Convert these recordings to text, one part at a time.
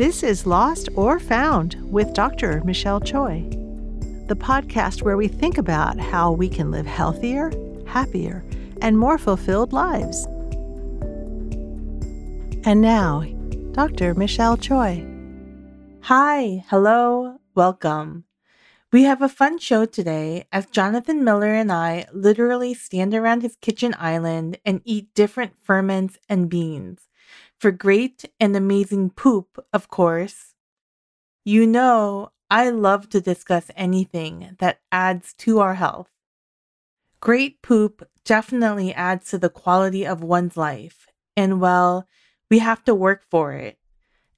This is Lost or Found with Dr. Michelle Choi, the podcast where we think about how we can live healthier, happier, and more fulfilled lives. And now, Dr. Michelle Choi. Hi, hello, welcome. We have a fun show today as Jonathan Miller and I literally stand around his kitchen island and eat different ferments and beans for great and amazing poop, of course. You know, I love to discuss anything that adds to our health. Great poop definitely adds to the quality of one's life, and well, we have to work for it,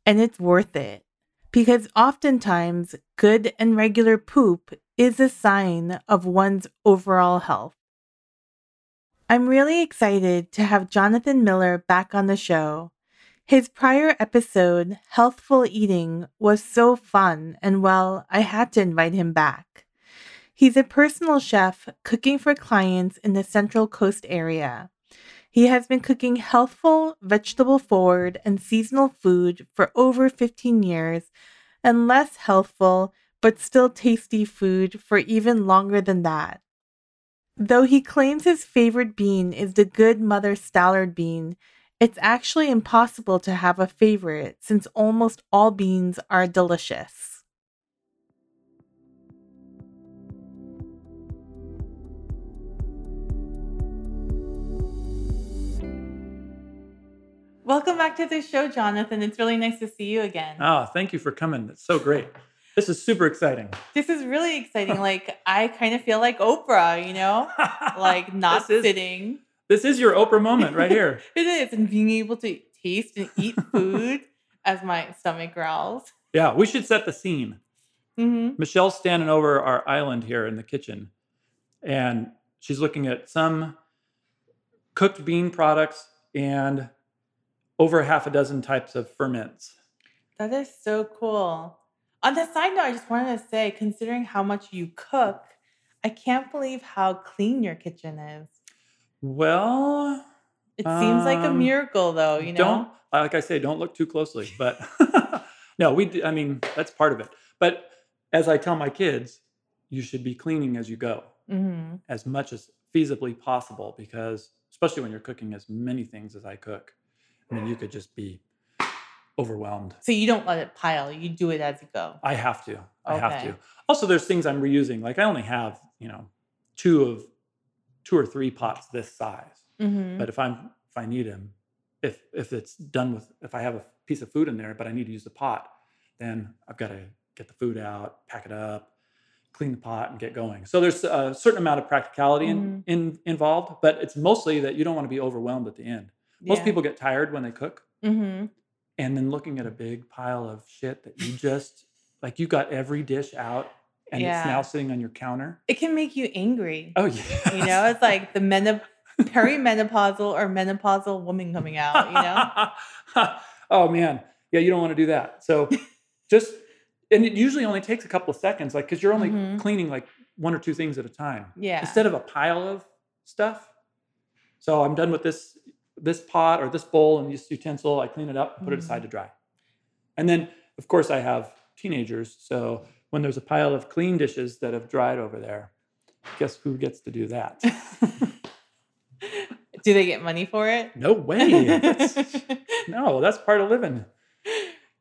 and it's worth it because oftentimes good and regular poop is a sign of one's overall health. I'm really excited to have Jonathan Miller back on the show his prior episode, Healthful Eating, was so fun, and well, I had to invite him back. He's a personal chef cooking for clients in the Central Coast area. He has been cooking healthful, vegetable forward, and seasonal food for over 15 years, and less healthful, but still tasty food for even longer than that. Though he claims his favorite bean is the Good Mother Stallard bean, it's actually impossible to have a favorite since almost all beans are delicious. Welcome back to the show, Jonathan. It's really nice to see you again. Oh, thank you for coming. It's so great. This is super exciting. This is really exciting. like I kind of feel like Oprah, you know, like not is, sitting this is your Oprah moment right here. it is. And being able to taste and eat food as my stomach growls. Yeah, we should set the scene. Mm-hmm. Michelle's standing over our island here in the kitchen, and she's looking at some cooked bean products and over half a dozen types of ferments. That is so cool. On the side note, I just wanted to say, considering how much you cook, I can't believe how clean your kitchen is. Well, it seems like a um, miracle, though. You know, don't like I say, don't look too closely. But no, we. I mean, that's part of it. But as I tell my kids, you should be cleaning as you go, mm-hmm. as much as feasibly possible, because especially when you're cooking as many things as I cook, I mean, you could just be overwhelmed. So you don't let it pile. You do it as you go. I have to. I have to. Also, there's things I'm reusing. Like I only have, you know, two of two or three pots this size. Mm-hmm. But if I'm if I need them, if if it's done with if I have a piece of food in there, but I need to use the pot, then I've got to get the food out, pack it up, clean the pot, and get going. So there's a certain amount of practicality mm-hmm. in, in, involved, but it's mostly that you don't want to be overwhelmed at the end. Most yeah. people get tired when they cook, mm-hmm. and then looking at a big pile of shit that you just like you got every dish out and yeah. it's now sitting on your counter. It can make you angry. Oh yeah. You know, it's like the menop- perimenopausal or menopausal woman coming out, you know? oh man. Yeah, you don't want to do that. So just and it usually only takes a couple of seconds, like because you're only mm-hmm. cleaning like one or two things at a time. Yeah. Instead of a pile of stuff. So I'm done with this this pot or this bowl and this utensil. I clean it up, put mm-hmm. it aside mm-hmm. to dry. And then of course I have teenagers. So when there's a pile of clean dishes that have dried over there, guess who gets to do that? do they get money for it? No way. That's, no, that's part of living.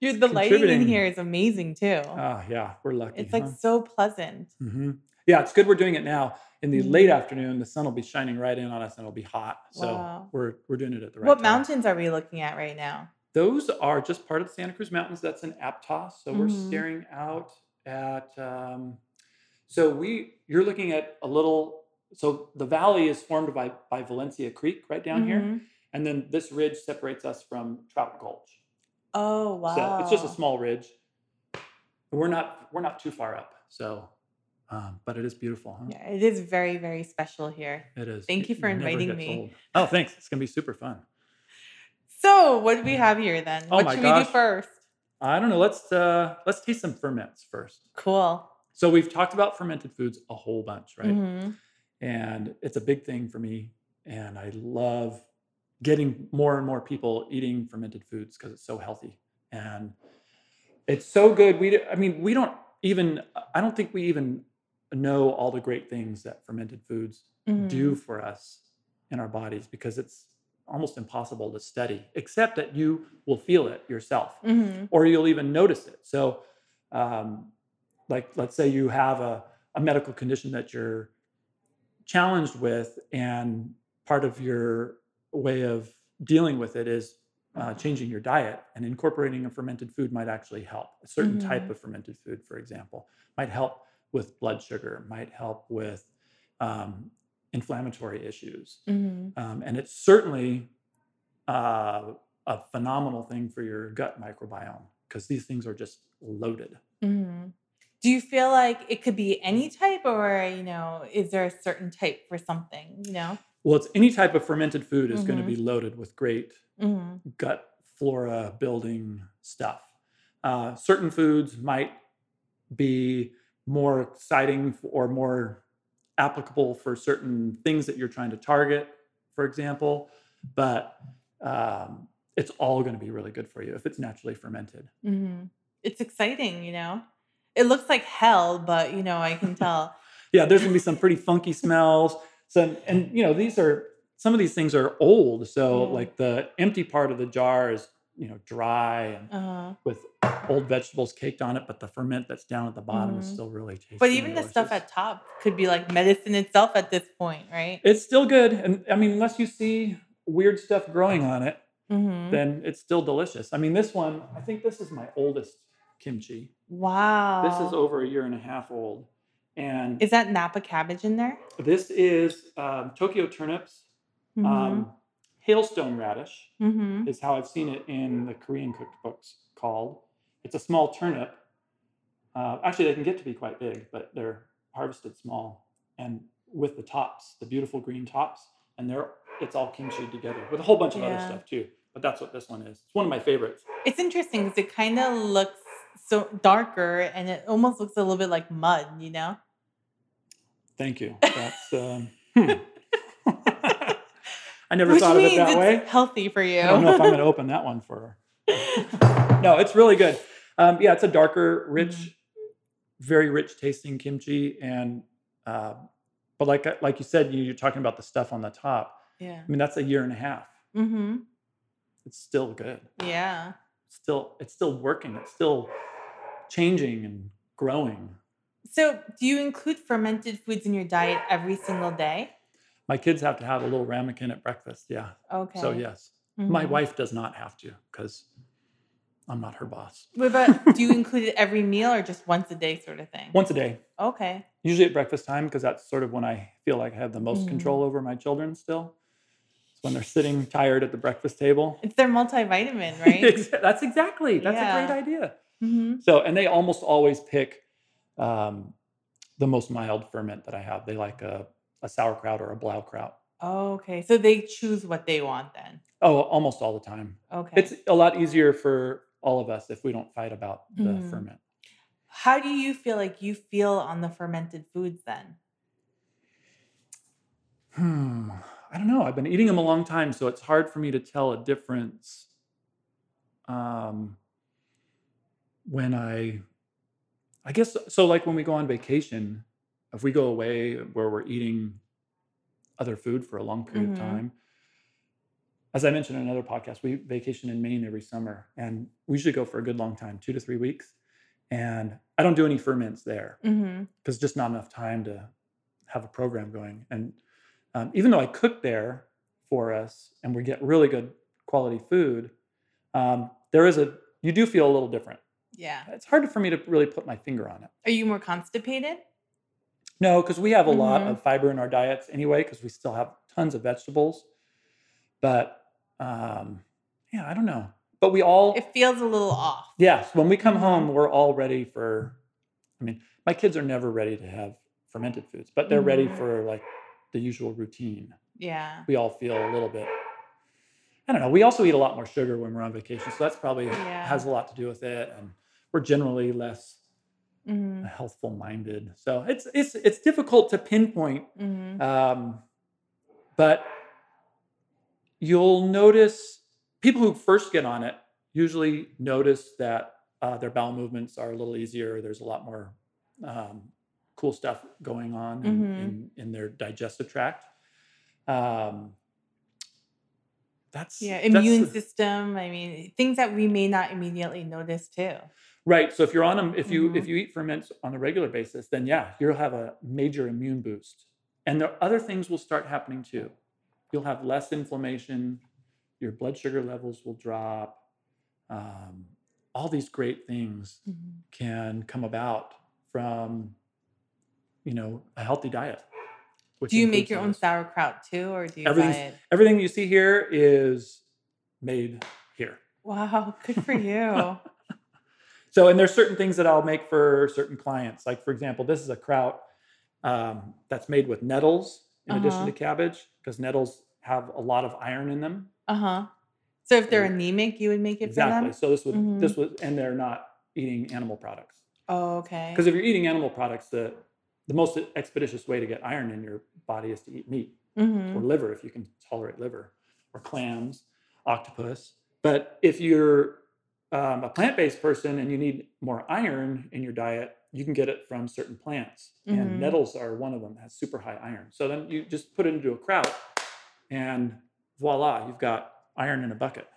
Dude, the lighting in here is amazing too. Oh yeah, we're lucky. It's like huh? so pleasant. Mm-hmm. Yeah, it's good we're doing it now. In the mm-hmm. late afternoon, the sun will be shining right in on us, and it'll be hot. So wow. we're we're doing it at the right. What time. mountains are we looking at right now? Those are just part of the Santa Cruz Mountains. That's in Aptos. So mm-hmm. we're staring out at um, so we you're looking at a little so the valley is formed by by Valencia Creek right down mm-hmm. here, and then this ridge separates us from Trout Gulch. Oh wow! So it's just a small ridge. We're not we're not too far up, so um, but it is beautiful. Huh? Yeah, it is very very special here. It is. Thank you for inviting me. Old. Oh, thanks. It's gonna be super fun. So, what do we have here then? Oh what should gosh. we do first? I don't know. Let's uh let's taste some ferments first. Cool. So we've talked about fermented foods a whole bunch, right? Mm-hmm. And it's a big thing for me. And I love getting more and more people eating fermented foods because it's so healthy. And It's so good. We, I mean, we don't even. I don't think we even know all the great things that fermented foods mm-hmm. do for us in our bodies because it's almost impossible to study, except that you will feel it yourself, mm-hmm. or you'll even notice it. So, um, like, let's say you have a, a medical condition that you're challenged with, and part of your way of dealing with it is uh, changing your diet and incorporating a fermented food might actually help. A certain mm-hmm. type of fermented food, for example, might help with blood sugar, might help with um, inflammatory issues. Mm-hmm. Um, and it's certainly uh, a phenomenal thing for your gut microbiome because these things are just loaded. Mm-hmm. Do you feel like it could be any type, or you know, is there a certain type for something? You know, well, it's any type of fermented food is mm-hmm. going to be loaded with great mm-hmm. gut flora building stuff. Uh, certain foods might be more exciting or more applicable for certain things that you're trying to target, for example, but um, it's all going to be really good for you if it's naturally fermented. Mm-hmm. It's exciting, you know. It looks like hell, but you know, I can tell. yeah, there's going to be some pretty funky smells. So, and you know, these are some of these things are old. So, yeah. like the empty part of the jar is you know dry and uh-huh. with old vegetables caked on it, but the ferment that's down at the bottom mm. is mm-hmm. still really tasty. But even the stuff at top could be like medicine itself at this point, right? It's still good, and I mean, unless you see weird stuff growing on it, mm-hmm. then it's still delicious. I mean, this one, I think this is my oldest kimchi. Wow, this is over a year and a half old. And is that Napa cabbage in there? This is um, Tokyo turnips, mm-hmm. um, hailstone radish mm-hmm. is how I've seen it in the Korean cookbooks called. It's a small turnip. Uh, actually, they can get to be quite big, but they're harvested small and with the tops, the beautiful green tops, and they're it's all kimchi together with a whole bunch of yeah. other stuff too. But that's what this one is. It's one of my favorites. It's interesting because it kind of looks so darker and it almost looks a little bit like mud, you know? Thank you. That's um, hmm. I never Which thought of it that way. Healthy for you. I don't know if I'm going to open that one for her. no, it's really good. Um, yeah, it's a darker, rich, mm very rich tasting kimchi, and uh, but like like you said, you, are talking about the stuff on the top. Yeah. I mean, that's a year and a half. Mm-hmm. It's still good. Yeah. still, it's still working. It's still changing and growing. So, do you include fermented foods in your diet every single day? My kids have to have a little ramekin at breakfast. Yeah. Okay. So yes, mm-hmm. my wife does not have to because I'm not her boss. But do you include it every meal or just once a day sort of thing? Once a day. Okay. Usually at breakfast time because that's sort of when I feel like I have the most mm. control over my children still. It's when they're sitting tired at the breakfast table. It's their multivitamin, right? that's exactly. That's yeah. a great idea. Mm-hmm. So, and they almost always pick um, the most mild ferment that I have. They like a, a sauerkraut or a blaukraut. Oh, okay. So they choose what they want then. Oh, almost all the time. Okay. It's a lot easier for all of us if we don't fight about the mm. ferment. How do you feel like you feel on the fermented foods then? Hmm. I don't know. I've been eating them a long time, so it's hard for me to tell a difference. Um, when I, I guess so. Like when we go on vacation, if we go away where we're eating other food for a long period mm-hmm. of time, as I mentioned in another podcast, we vacation in Maine every summer, and we usually go for a good long time, two to three weeks. And I don't do any ferments there because mm-hmm. just not enough time to have a program going. And um, even though I cook there for us, and we get really good quality food, um, there is a you do feel a little different. Yeah, it's hard for me to really put my finger on it. Are you more constipated? No, because we have a mm-hmm. lot of fiber in our diets anyway, because we still have tons of vegetables. But um, yeah, I don't know. But we all it feels a little off. Yes, when we come mm-hmm. home, we're all ready for. I mean, my kids are never ready to have fermented foods, but they're mm-hmm. ready for like the usual routine. Yeah. We all feel a little bit. I don't know. We also eat a lot more sugar when we're on vacation, so that's probably yeah. has a lot to do with it. And we're generally less mm-hmm. healthful minded, so it's it's it's difficult to pinpoint. Mm-hmm. Um, but you'll notice people who first get on it usually notice that uh, their bowel movements are a little easier. There's a lot more um, cool stuff going on in, Mhm. in, in their digestive tract. Um, that's Yeah, that's immune the- system. I mean, things that we may not immediately notice too. Right. So if you're on them, if you if Mhm. you eat ferments on a regular basis, then yeah, you'll have a major immune boost. And the other things will start happening too. You'll have less inflammation. Your blood sugar levels will drop. Um, all these great things can come about from, you know, a healthy diet. Do you make your some own sauerkraut too, or do you buy it? Everything you see here is made here. Wow, good for you. So, and there's certain things that I'll make for certain clients. Like, for example, this is a kraut um, that's made with nettles in addition Uh-huh. to cabbage because nettles have a lot of iron in them. Uh huh. So if they're Yeah. anemic, you would make it Exactly. for them. So this would Mhm. this would, and they're not eating animal products Oh, okay. because if you're eating animal products, the the most expeditious way to get iron in your body is to eat meat hmm or liver if you can tolerate liver or clams, octopus. But if you're um, a plant-based person and you need more iron in your diet, you can get it from certain plants, Mhm. and nettles are one of them. Has super high iron. So then you just put it into a kraut, and voila, you've got iron in a bucket.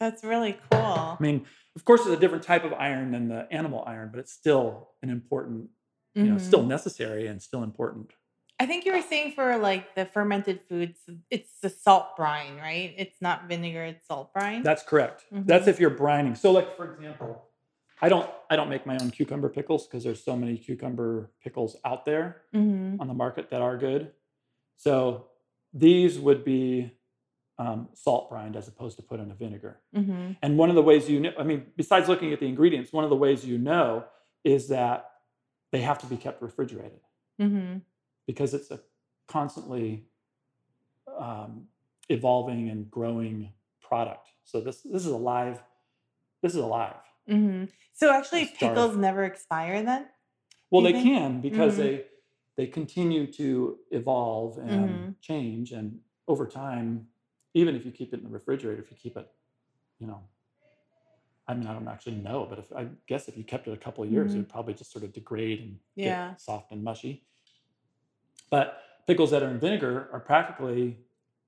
That's really cool. I mean, of course, it's a different type of iron than the animal iron, but it's still an important, you know, still necessary and still important. I think you were saying for like the fermented foods, it's the salt brine, right? It's not vinegar, it's salt brine. That's correct. That's Mhm. if you're brining. So, like for example, I don't I don't make my own cucumber pickles because there's so many cucumber pickles out there hmm on the market that are good. So these would be um, salt brined as opposed to put in a vinegar. hmm And one of the ways you know, I mean, besides looking at the ingredients, one of the ways you know is that they have to be kept refrigerated hmm because it's a constantly um, evolving and growing product. So this this is alive. This is alive. hmm So actually, pickles never expire then. Well, they think? can because Mhm. they they continue to evolve and Mhm. change, and over time, even if you keep it in the refrigerator, if you keep it, you know, I mean, I don't actually know, but if I guess if you kept it a couple of years, it would probably just sort of degrade and Yeah. get soft and mushy. But pickles that are in vinegar are practically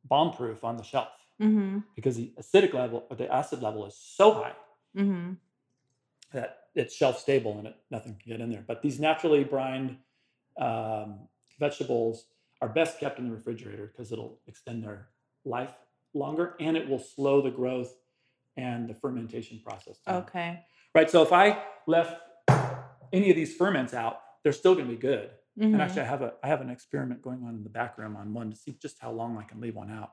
bomb-proof on the shelf hmm because the acidic level or the acid level is so high hmm that it's shelf stable and it, nothing can get in there. But these naturally brined um, vegetables are best kept in the refrigerator because it'll extend their life longer and it will slow the growth and the fermentation process. down. Okay. Right. So if I left any of these ferments out, they're still going to be good. Mhm. And actually, I have a I have an experiment going on in the back room on one to see just how long I can leave one out.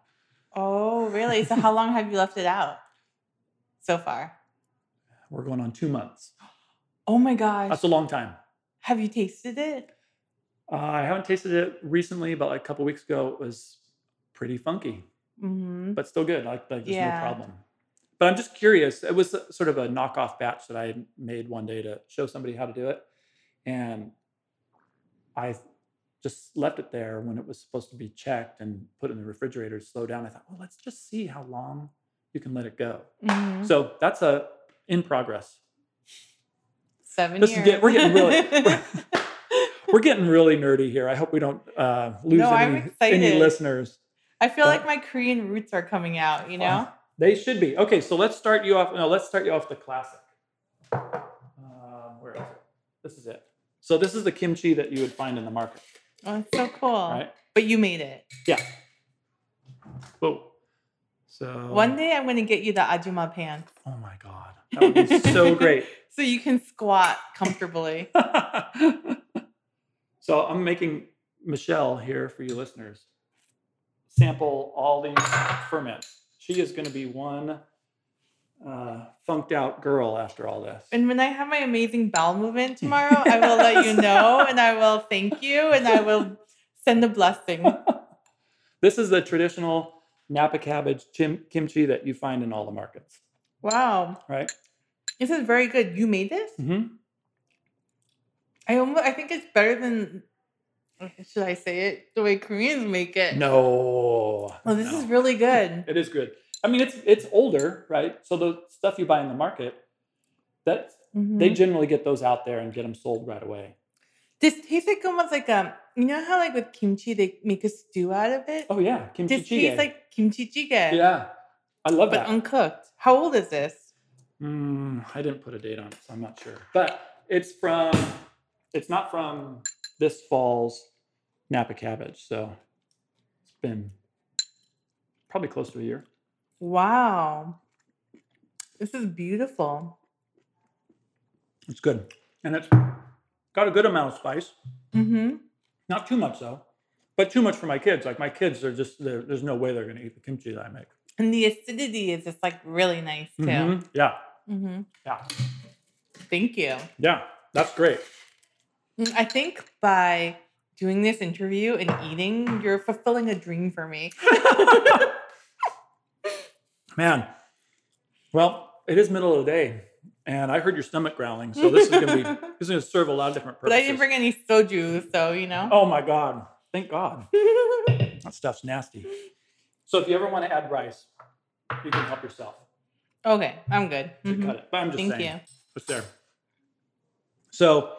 Oh, really? So how long have you left it out so far? We're going on two months. Oh my gosh. That's a long time. have you tasted it? Uh, I haven't tasted it recently, but like a couple weeks ago, it was pretty funky, hmm but still good. Like, like there's Yeah. no problem. But I'm just curious. It was sort of a knockoff batch that I made one day to show somebody how to do it, and I just left it there when it was supposed to be checked and put in the refrigerator to slow down. I thought, well, let's just see how long you can let it go. hmm So that's a in progress. Seven This years. get- we're getting really- we're- We're getting really nerdy here. I hope we don't uh, lose No, any, any listeners. I feel like my Korean roots are coming out. You know. They should be. Okay, so let's start you off. No, let's start you off the classic. Um, where is it? This is it. So this is the kimchi that you would find in the market, Oh, it's so cool. right? But you made it. Yeah. Whoa. So One day I'm going to get you the ajuma pants Oh my god, that would be so great. so you can squat comfortably. so I'm making Michelle here for you listeners sample all these ferments. She is going to be one uh, funked out girl after all this. And when I have my amazing bowel movement tomorrow, I will let you know and I will thank you and I will send a blessing. this is the traditional Napa cabbage chim- kimchi that you find in all the markets, Wow. right? This is very good. You made this? hmm I almost I think it's better than should I say it? The way Koreans make it. No. Oh, this no. is really good. It is good. I mean, it's it's older, right? So the stuff you buy in the market, that mm-hmm. they generally get those out there and get them sold right away. This tastes like almost like um, you know how like with kimchi they make a stew out of it? Oh yeah, kimchi This tastes like kimchi jjigae. Yeah, I love but that. But uncooked. How old is this? Mm, I didn't put a date on it, so I'm not sure. But it's from, it's not from this fall's Napa cabbage, so it's been probably close to a year. Wow. This is beautiful. It's good. And it's got a good amount of spice. Mm-hmm. Not too much though, but too much for my kids. Like my kids are just there's no way they're going to eat the kimchi that I make. And the acidity is just like really nice too. Mm-hmm. Yeah. Mm-hmm. Yeah. Thank you. Yeah, that's great. Mm, I think by doing this interview and eating, you're fulfilling a dream for me. Man, well, it is middle of the day, and I heard your stomach growling, so this is gonna be this is gonna serve a lot of different purposes. But I didn't bring any soju, so you know. Oh my god! Thank God. that stuff's nasty. So if you ever want to add rice, you can help yourself. Okay, I'm good. Mm-hmm. Cut it, but I'm just Thank saying. you. It's there. So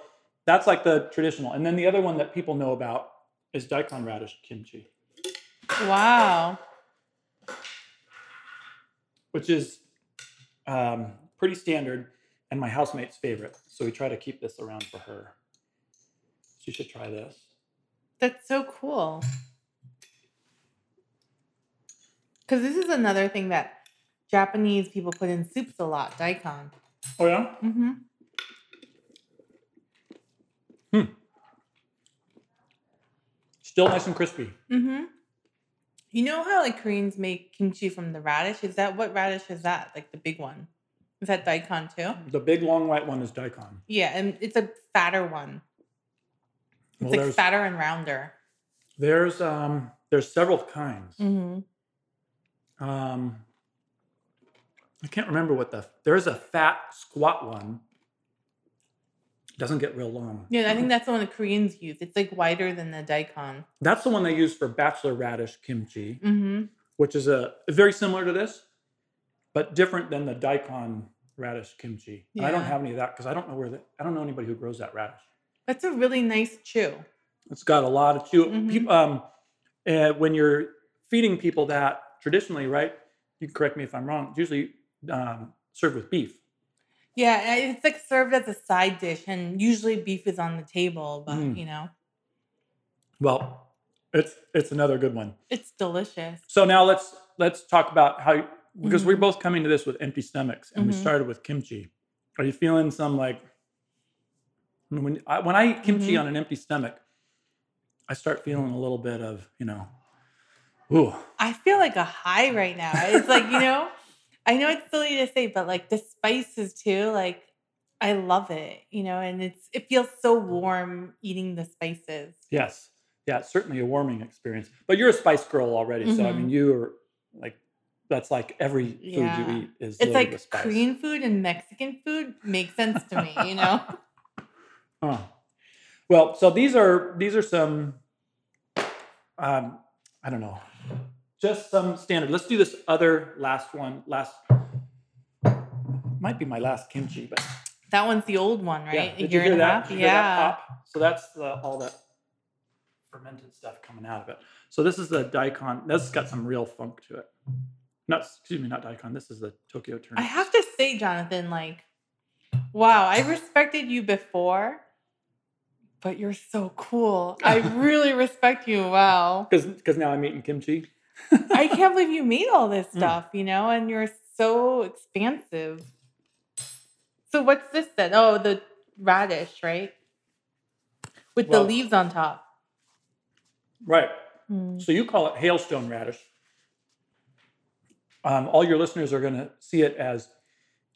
that's like the traditional, and then the other one that people know about is daikon radish kimchi. Wow. Which is um, pretty standard and my housemate's favorite. So we try to keep this around for her. She should try this. That's so cool. Because this is another thing that Japanese people put in soups a lot, daikon. Oh yeah. Mm-hmm. Hmm. Still nice and crispy. Mm-hmm. You know how like Koreans make kimchi from the radish? Is that what radish is that? Like the big one? Is that daikon too? The big long white one is daikon. Yeah, and it's a fatter one. It's well, like fatter and rounder. There's um there's several kinds. Mm-hmm. Um I can't remember what the there's a fat squat one doesn't get real long. Yeah, I think that's the one the Koreans use. It's like wider than the daikon. That's the one they use for bachelor radish kimchi, mm-hmm. which is a very similar to this, but different than the daikon radish kimchi. Yeah. I don't have any of that because I don't know where the, I don't know anybody who grows that radish. That's a really nice chew. It's got a lot of chew. Mm-hmm. People, um, uh, when you're feeding people that traditionally, right? You correct me if I'm wrong. It's usually um, served with beef. Yeah, it's like served as a side dish, and usually beef is on the table, but mm. you know. Well, it's it's another good one. It's delicious. So now let's let's talk about how because mm-hmm. we're both coming to this with empty stomachs, and mm-hmm. we started with kimchi. Are you feeling some like when I, when I eat kimchi mm-hmm. on an empty stomach, I start feeling a little bit of you know, ooh. I feel like a high right now. It's like you know. I know it's silly to say, but like the spices too, like I love it, you know, and it's it feels so warm eating the spices. Yes. Yeah, it's certainly a warming experience. But you're a spice girl already. Mm-hmm. So I mean mm-hmm. you are like that's like every food yeah. you eat is it's like Korean food and Mexican food makes sense to me, you know. Oh. Well, so these are these are some um I don't know just some standard. Let's do this other last one. Last might be my last kimchi, but that one's the old one, right? Yeah. Did you hear that? You yeah. That so that's the, all that fermented stuff coming out of it. So this is the daikon. This has got some real funk to it. Not excuse me, not daikon. This is the Tokyo turnip. I have to say, Jonathan, like, wow, I respected you before, but you're so cool. I really respect you. Wow. Because now I'm eating kimchi. I can't believe you made all this mm. stuff, mm. you know, and you're so expansive. So what's this then? Oh, the radish, right? With well, the leaves on top. Right. Mm. So you call it hailstone radish. Um, all your listeners are going to see it as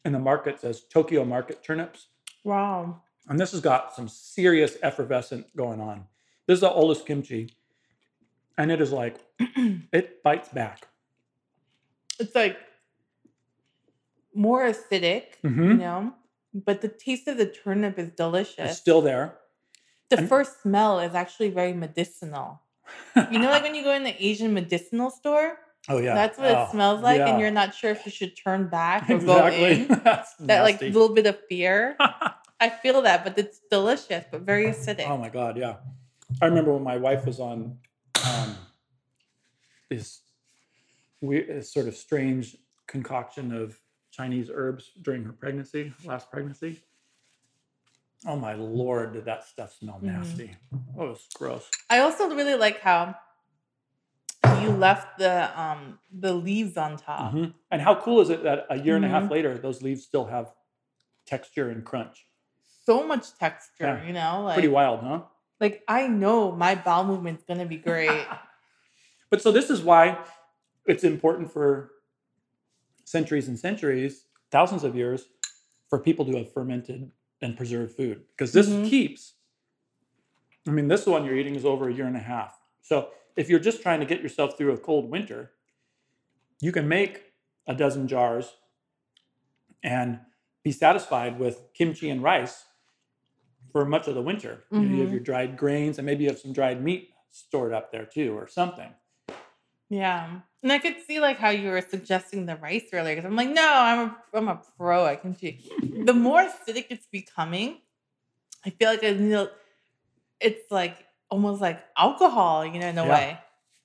in the markets as Tokyo market turnips. Wow. And this has got some serious effervescent going on. This is the oldest kimchi and it is like it bites back. It's like more acidic, mm-hmm. you know, but the taste of the turnip is delicious. It's still there. The and- first smell is actually very medicinal. you know, like when you go in the Asian medicinal store, Oh yeah, that's what oh, it smells like, yeah. and you're not sure if you should turn back or go in. That like little bit of fear. I feel that, but it's delicious, but very acidic. Oh my god, yeah. I remember when my wife was on um, this weird, this sort of strange concoction of Chinese herbs during her pregnancy, last pregnancy. Oh my lord, did that stuff smell Mhm. nasty? Oh, it was gross. I also really like how you left the um the leaves on top. Mhm. And how cool is it that a year and a half Mhm. later, those leaves still have texture and crunch? So much texture, Yeah. you know, like Pretty wild, huh? Like I know my bowel movement's gonna be great. But so this is why it's important for centuries and centuries, thousands of years, for people to have fermented and preserved food because this Mhm. keeps. I mean, this one you're eating is over a year and a half. So if you're just trying to get yourself through a cold winter, you can make a dozen jars and be satisfied with kimchi and rice for much of the winter. You, know, you have Mhm. your dried grains and maybe you have some dried meat stored up there too or something. yeah. And I could see like how you were suggesting the rice earlier because I'm like, no, I'm a I'm a pro at kimchi. The more acidic it's becoming, I feel like I it's like almost like alcohol, you know, in a Yeah. way.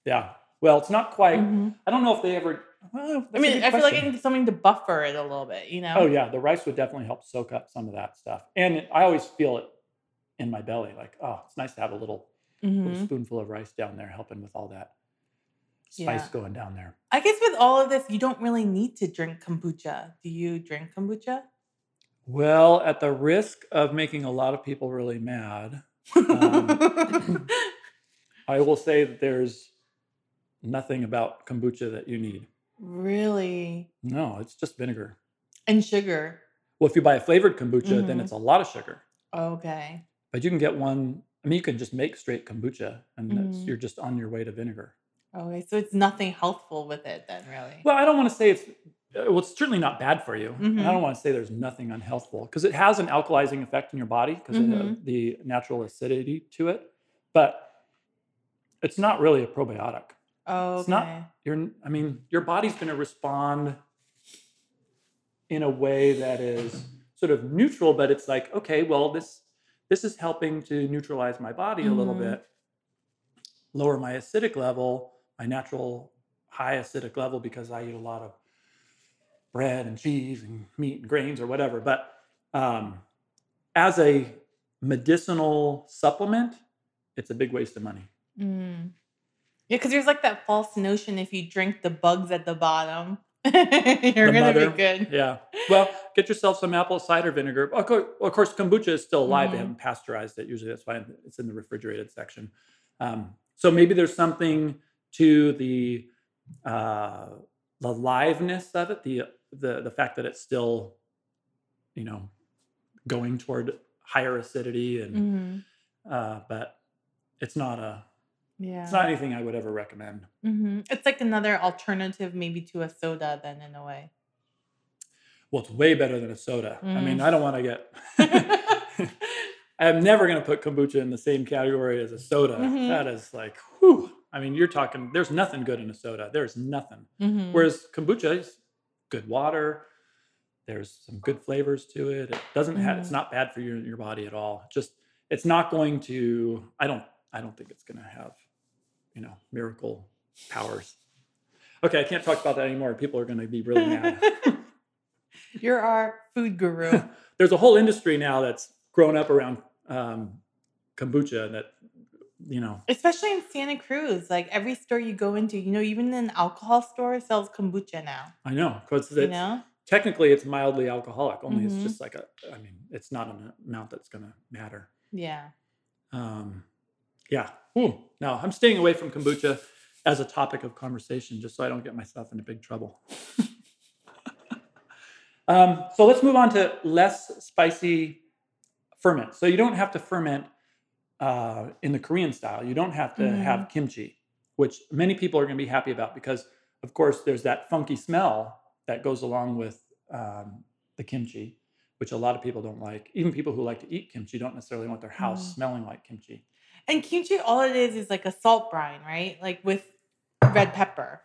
Yeah. Well, it's not quite. Mhm. I don't know if they ever. Well, I mean, I feel like I need something to buffer it a little bit, you know? Oh yeah, the rice would definitely help soak up some of that stuff, and I always feel it in my belly. Like, oh, it's nice to have a little, little Mhm. spoonful of rice down there, helping with all that spice Yeah. going down there. I guess with all of this, you don't really need to drink kombucha. Do you drink kombucha? Well, at the risk of making a lot of people really mad, Um, I will say that there's nothing about kombucha that you need. really? No, it's just vinegar. And sugar. Well, if you buy a flavored kombucha, then Mhm. it's a lot of sugar. Okay. But you can get one. I mean, you can just make straight kombucha, and Mhm. you're just on your way to vinegar. Okay. So it's nothing healthful with it then, really. Well, I don't want to say it's. uh, Well, it's certainly not bad for you. and I don't want to say there's nothing unhealthful because it has an alkalizing effect in your body because of Mhm. the natural acidity to it. But it's not really a probiotic. okay. it's not- You're, I mean, your body's going to respond in a way that is sort of neutral, but it's like, okay, well, this this is helping to neutralize my body a little Mhm. bit, lower my acidic level, my natural high acidic level because I eat a lot of bread and cheese and meat and grains or whatever. But um, as a medicinal supplement, it's a big waste of money. Mm. Yeah, because there's like that false notion if you drink the bugs at the bottom, you're gonna be good. Yeah. Well, get yourself some apple cider vinegar. Of course, of course kombucha is still alive. They Mhm. haven't pasteurized it. Usually, that's why it's in the refrigerated section. Um, so maybe there's something to the uh, the liveness of it, the the the fact that it's still, you know, going toward higher acidity, and Mhm. uh, but it's not a Yeah. it's not anything I would ever recommend. hmm It's like another alternative, maybe to a soda, then in a way. Well, it's way better than a soda. I mean, Mm. I don't want to get. I'm never going to put kombucha in the same category as a soda. Mhm. That is like, whew. I mean, you're talking. There's nothing good in a soda. There's nothing. Mhm. Whereas kombucha is good water. There's some good flavors to it. It doesn't have. It's Mhm. not bad for your your body at all. Just it's not going to. I don't. I don't think it's going to have, you know, miracle powers. Okay, I can't talk about that anymore. People are going to be really mad. You're our food guru. there's a whole industry now that's grown up around um, kombucha that you know Especially in Santa Cruz. Like every store you go into, you know, even an alcohol store sells kombucha now. i know because You know? technically it's mildly alcoholic only Mhm. it's just like a i mean it's not an amount that's going to matter Yeah. um, yeah. Ooh. now i'm staying away from kombucha as a topic of conversation just so i don't get myself into big trouble. Um, so let's move on to less spicy ferment. So you don't have to ferment uh, in the korean style. You don't have to have kimchi which many people are going to be happy about because of course there's that funky smell that goes along with um, the kimchi which a lot of people don't like. Even people who like to eat kimchi don't necessarily want their house Mm. smelling like kimchi And kimchi, all it is is like a salt brine, right? Like with red pepper.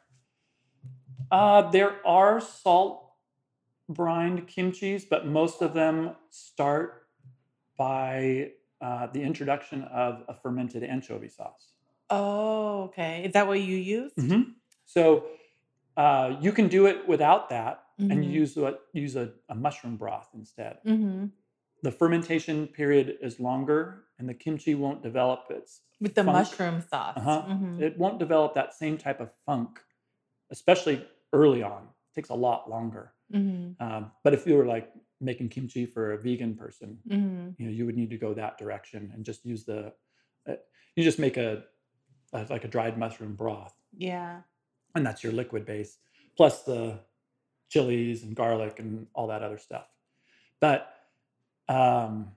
Uh, there are salt brined kimchis, but most of them start by uh, the introduction of a fermented anchovy sauce. Oh, okay. Is that what you use? Mm-hmm. So uh, you can do it without that, and you Mhm. use what use a, a mushroom broth instead. Mm-hmm. The fermentation period is longer, and the kimchi won't develop its With the funk. mushroom sauce. Uh-huh. Mhm. It won't develop that same type of funk, especially early on. It takes a lot longer. Mhm. Um, but if you were like making kimchi for a vegan person, Mhm. you know, you would need to go that direction and just use the. Uh, you just make a, a like a dried mushroom broth, Yeah. and that's your liquid base, plus the chilies and garlic and all that other stuff. But um,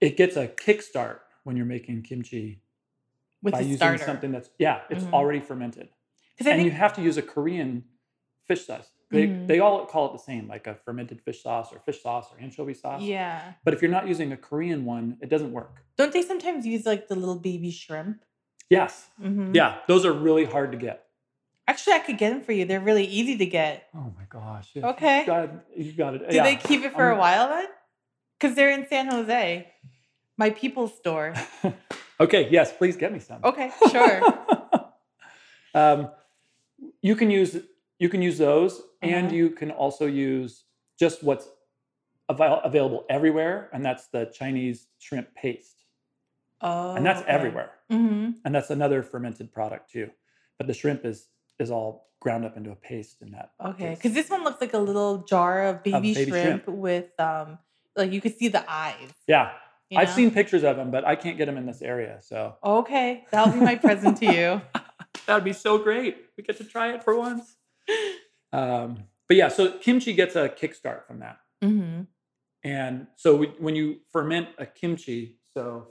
it gets a kickstart when you're making kimchi With by using starter. something that's yeah, it's Mhm. already fermented, and you have to use a Korean fish sauce. They Mhm. they all call it the same, like a fermented fish sauce or fish sauce or anchovy sauce. yeah. But if you're not using a Korean one, it doesn't work. Don't they sometimes use like the little baby shrimp? Yes, Mm-hmm. yeah, those are really hard to get. Actually, I could get them for you. They're really easy to get. Oh my gosh! Okay. you got, you got it. Do yeah. they keep it for a while then? Because they're in San Jose, my people's store. okay, yes, please get me some. Okay, sure. um, you can use you can use those, and Uh-huh. you can also use just what's avail- available everywhere, and that's the Chinese shrimp paste, Oh, and that's everywhere, Mm-hmm. and that's another fermented product too. But the shrimp is is all ground up into a paste in that. Okay, because this one looks like a little jar of baby, baby shrimp, shrimp. with um, like you could see the eyes. yeah, you I've seen pictures of them, but I can't get them in this area, so Okay, that'll be my present to you. that'd be so great. We get to try it for once. Um, but yeah, so kimchi gets a kickstart from that. Mm-hmm. And so we, when you ferment a kimchi, so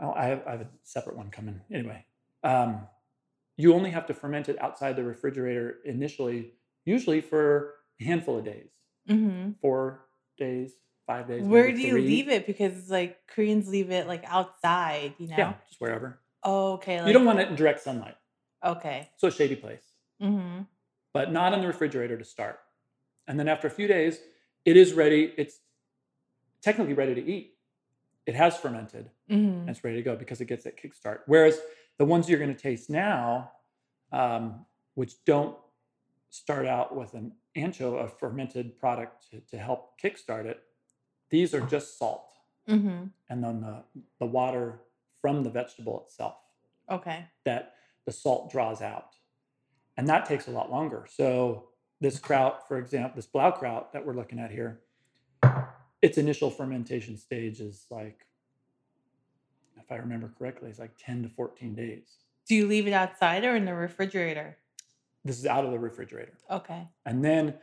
oh, I, have, I have a separate one coming. Anyway, um, you only have to ferment it outside the refrigerator initially, usually for a handful of days, Mm-hmm. four days, five days. Where do you three. leave it? Because like Koreans leave it like outside, you know. Yeah, just wherever. Oh, okay. Like, you don't want it in direct sunlight, Okay. so a shady place, Mm-hmm. but not in the refrigerator to start. And then after a few days, it is ready. It's technically ready to eat. It has fermented. Mm-hmm. and it's ready to go because it gets that kickstart. Whereas the ones you're going to taste now, um, which don't start out with an ancho, a fermented product to, to help kickstart it, these are just salt Mm-hmm. and then the, the water from the vegetable itself Okay. that the salt draws out. And that takes a lot longer. So this kraut, for example, this blaukraut that we're looking at here, its initial fermentation stage is like, if I remember correctly, it's like 10 to 14 days. Do you leave it outside or in the refrigerator? This is out of the refrigerator. Okay. And then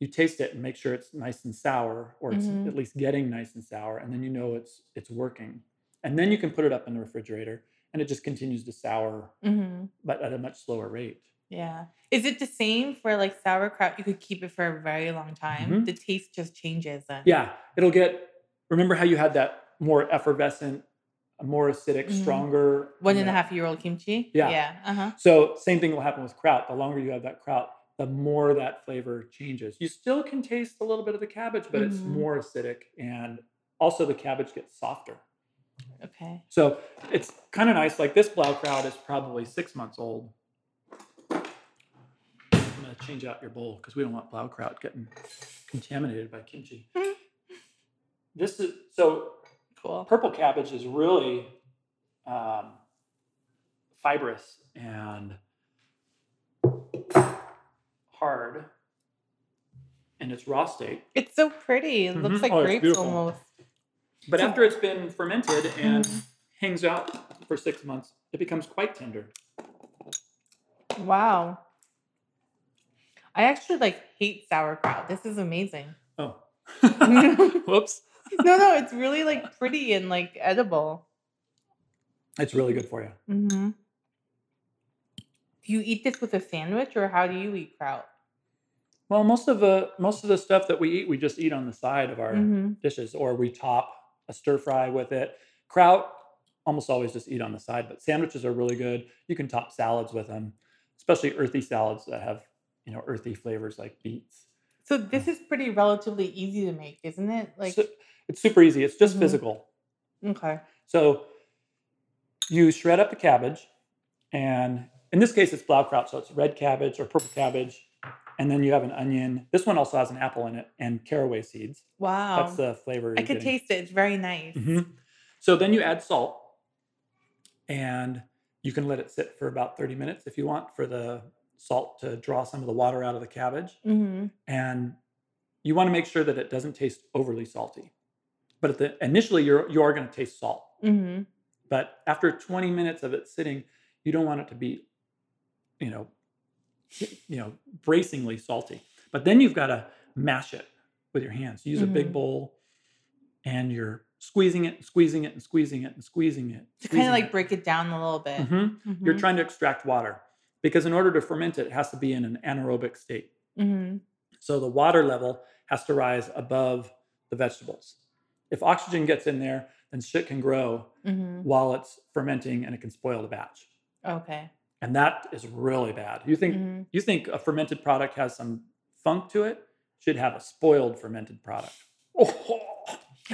you taste it and make sure it's nice and sour, or it's Mhm. at least getting nice and sour, and then you know it's it's working. And then you can put it up in the refrigerator and it just continues to sour, Mm-hmm. but at a much slower rate. Yeah. Is it the same for like sauerkraut? You could keep it for a very long time. Mhm. The taste just changes then. Yeah, it'll get. Remember how you had that more effervescent, more acidic, Mhm. stronger One and a half year old kimchi. Yeah. Yeah. Uh huh. So same thing will happen with kraut. The longer you have that kraut, the more that flavor changes. You still can taste a little bit of the cabbage, but it's Mhm. more acidic, and also the cabbage gets softer. Okay. So it's kind of nice. Like this blaukraut is probably six months old. I'm gonna change out your bowl because we don't want blaukraut getting contaminated by kimchi. This is so Cool. purple cabbage is really um, fibrous and hard in its raw state. It's so pretty. It looks Mhm. like Oh, grapes beautiful. almost. But So- after it's been fermented and Mhm. hangs out for six months, it becomes quite tender. Wow. I actually like hate sauerkraut. This is amazing. Oh, whoops! no, no, it's really like pretty and like edible. It's really good for you. Mm-hmm. Do you eat this with a sandwich or how do you eat kraut? Well, most of the most of the stuff that we eat, we just eat on the side of our Mm-hmm. dishes, or we top a stir fry with it. Kraut, almost always just eat on the side, but sandwiches are really good. You can top salads with them. especially earthy salads that have you know earthy flavors like beets. So this is pretty relatively easy to make, isn't it? Like so, it's super easy. It's just mm-hmm. physical. Okay. So you shred up the cabbage, and in this case, it's Blaukraut, so it's red cabbage or purple cabbage, and then you have an onion. This one also has an apple in it and caraway seeds. Wow, that's the flavor. I could getting. taste it. It's very nice. Mm-hmm. So then you add salt, and you can let it sit for about 30 minutes if you want for the salt to draw some of the water out of the cabbage. Mm-hmm. And you want to make sure that it doesn't taste overly salty. But the, initially, you're you are going to taste salt. Mm-hmm. But after 20 minutes of it sitting, you don't want it to be, you know, you know, bracingly salty. But then you've got to mash it with your hands. Use mm-hmm. a big mm-hmm. bowl, and you're squeezing it, and squeezing it, and squeezing it, and squeezing it. To kind of like it. break it down a little bit. Mm-hmm. Mm-hmm. You're trying to extract water because in order to ferment it, it has to be in an anaerobic state. Mm-hmm. So the water level has to rise above the vegetables. If oxygen gets in there, then shit can grow mm-hmm. while it's fermenting and it can spoil the batch. Okay. And that is really bad. You think mm-hmm. you think a fermented product has some funk to it? Should have a spoiled fermented product. Oh,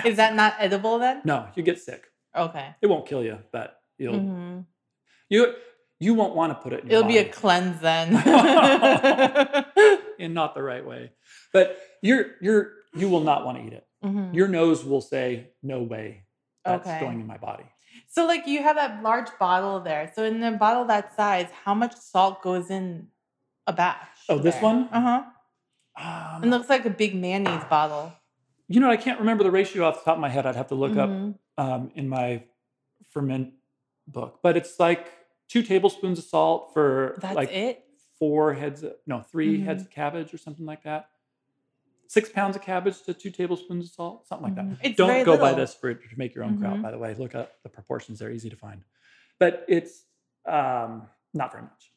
is that not edible then? No, you get sick. Okay. It won't kill you, but you'll mm-hmm. you you won't want to put it in It'll body. be a cleanse then. in not the right way. But you're you're you will not want to eat it. Mm-hmm. Your nose will say, no way that's okay. going in my body. So like you have that large bottle there. So in a bottle that size, how much salt goes in a batch? Oh, there? this one? Uh-huh. Um, it looks like a big mayonnaise bottle. You know, I can't remember the ratio off the top of my head. I'd have to look mm-hmm. up um, in my ferment book. But it's like two tablespoons of salt for That's like it? four heads, of, no, 3 mm-hmm. heads of cabbage or something like that. Six pounds of cabbage to two tablespoons of salt, something like that. Mm-hmm. It's Don't go little. by this for to make your own mm-hmm. kraut, by the way. Look up the proportions; they're easy to find. But it's um, not very much.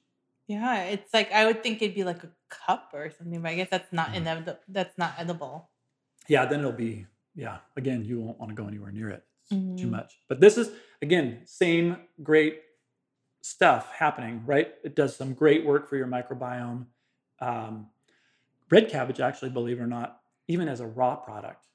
Yeah, it's like I would think it'd be like a cup or something, but I guess that's not mm-hmm. inevitable. That's not edible. Yeah, then it'll be yeah. Again, you won't want to go anywhere near it. It's too mm-hmm. much. But this is again same great stuff happening, right? It does some great work for your microbiome. Um, red cabbage, actually, believe it or not, even as a raw product,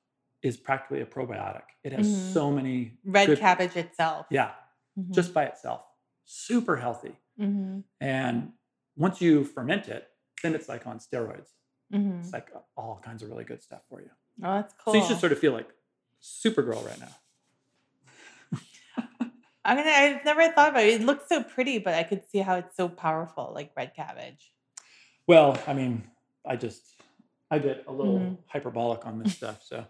is practically a probiotic. It has mm-hmm. so many red good, cabbage itself. Yeah, mm-hmm. just by itself, super healthy. Mm-hmm. And once you ferment it, then it's like on steroids. Mm-hmm. It's like all kinds of really good stuff for you. Oh, that's cool. So you should sort of feel like Supergirl right now. I mean, I've never thought about it. It looks so pretty, but I could see how it's so powerful, like red cabbage. Well, I mean, I just I get a little mm-hmm. hyperbolic on this stuff. So,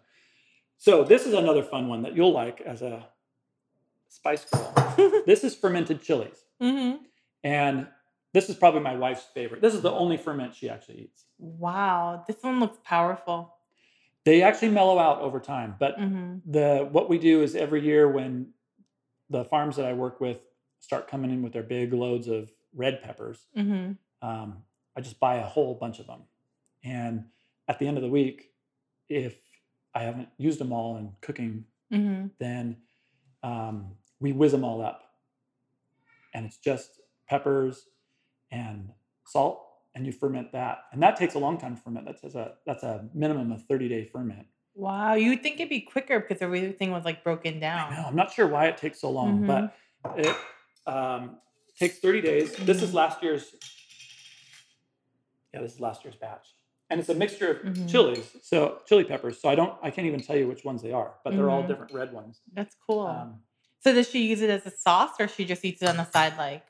so this is another fun one that you'll like as a spice girl. this is fermented chilies, mm-hmm. and this is probably my wife's favorite. This is the only ferment she actually eats. Wow, this one looks powerful. They actually mellow out over time, but mm-hmm. the what we do is every year when the farms that I work with start coming in with their big loads of red peppers, mm-hmm. um, I just buy a whole bunch of them. And at the end of the week, if I haven't used them all in cooking, mm-hmm. then um, we whiz them all up. And it's just peppers and salt, and you ferment that. And that takes a long time to ferment. That's a that's a minimum of 30 day ferment. Wow, you would think it'd be quicker because everything was like broken down. I know. I'm not sure why it takes so long, mm-hmm. but it um, takes 30 days. Mm-hmm. This is last year's. Yeah, this is last year's batch, and it's a mixture of mm-hmm. chilies, so chili peppers. So I don't, I can't even tell you which ones they are, but they're all mm-hmm. different red ones. That's cool. Um, so does she use it as a sauce, or she just eats it on the side like?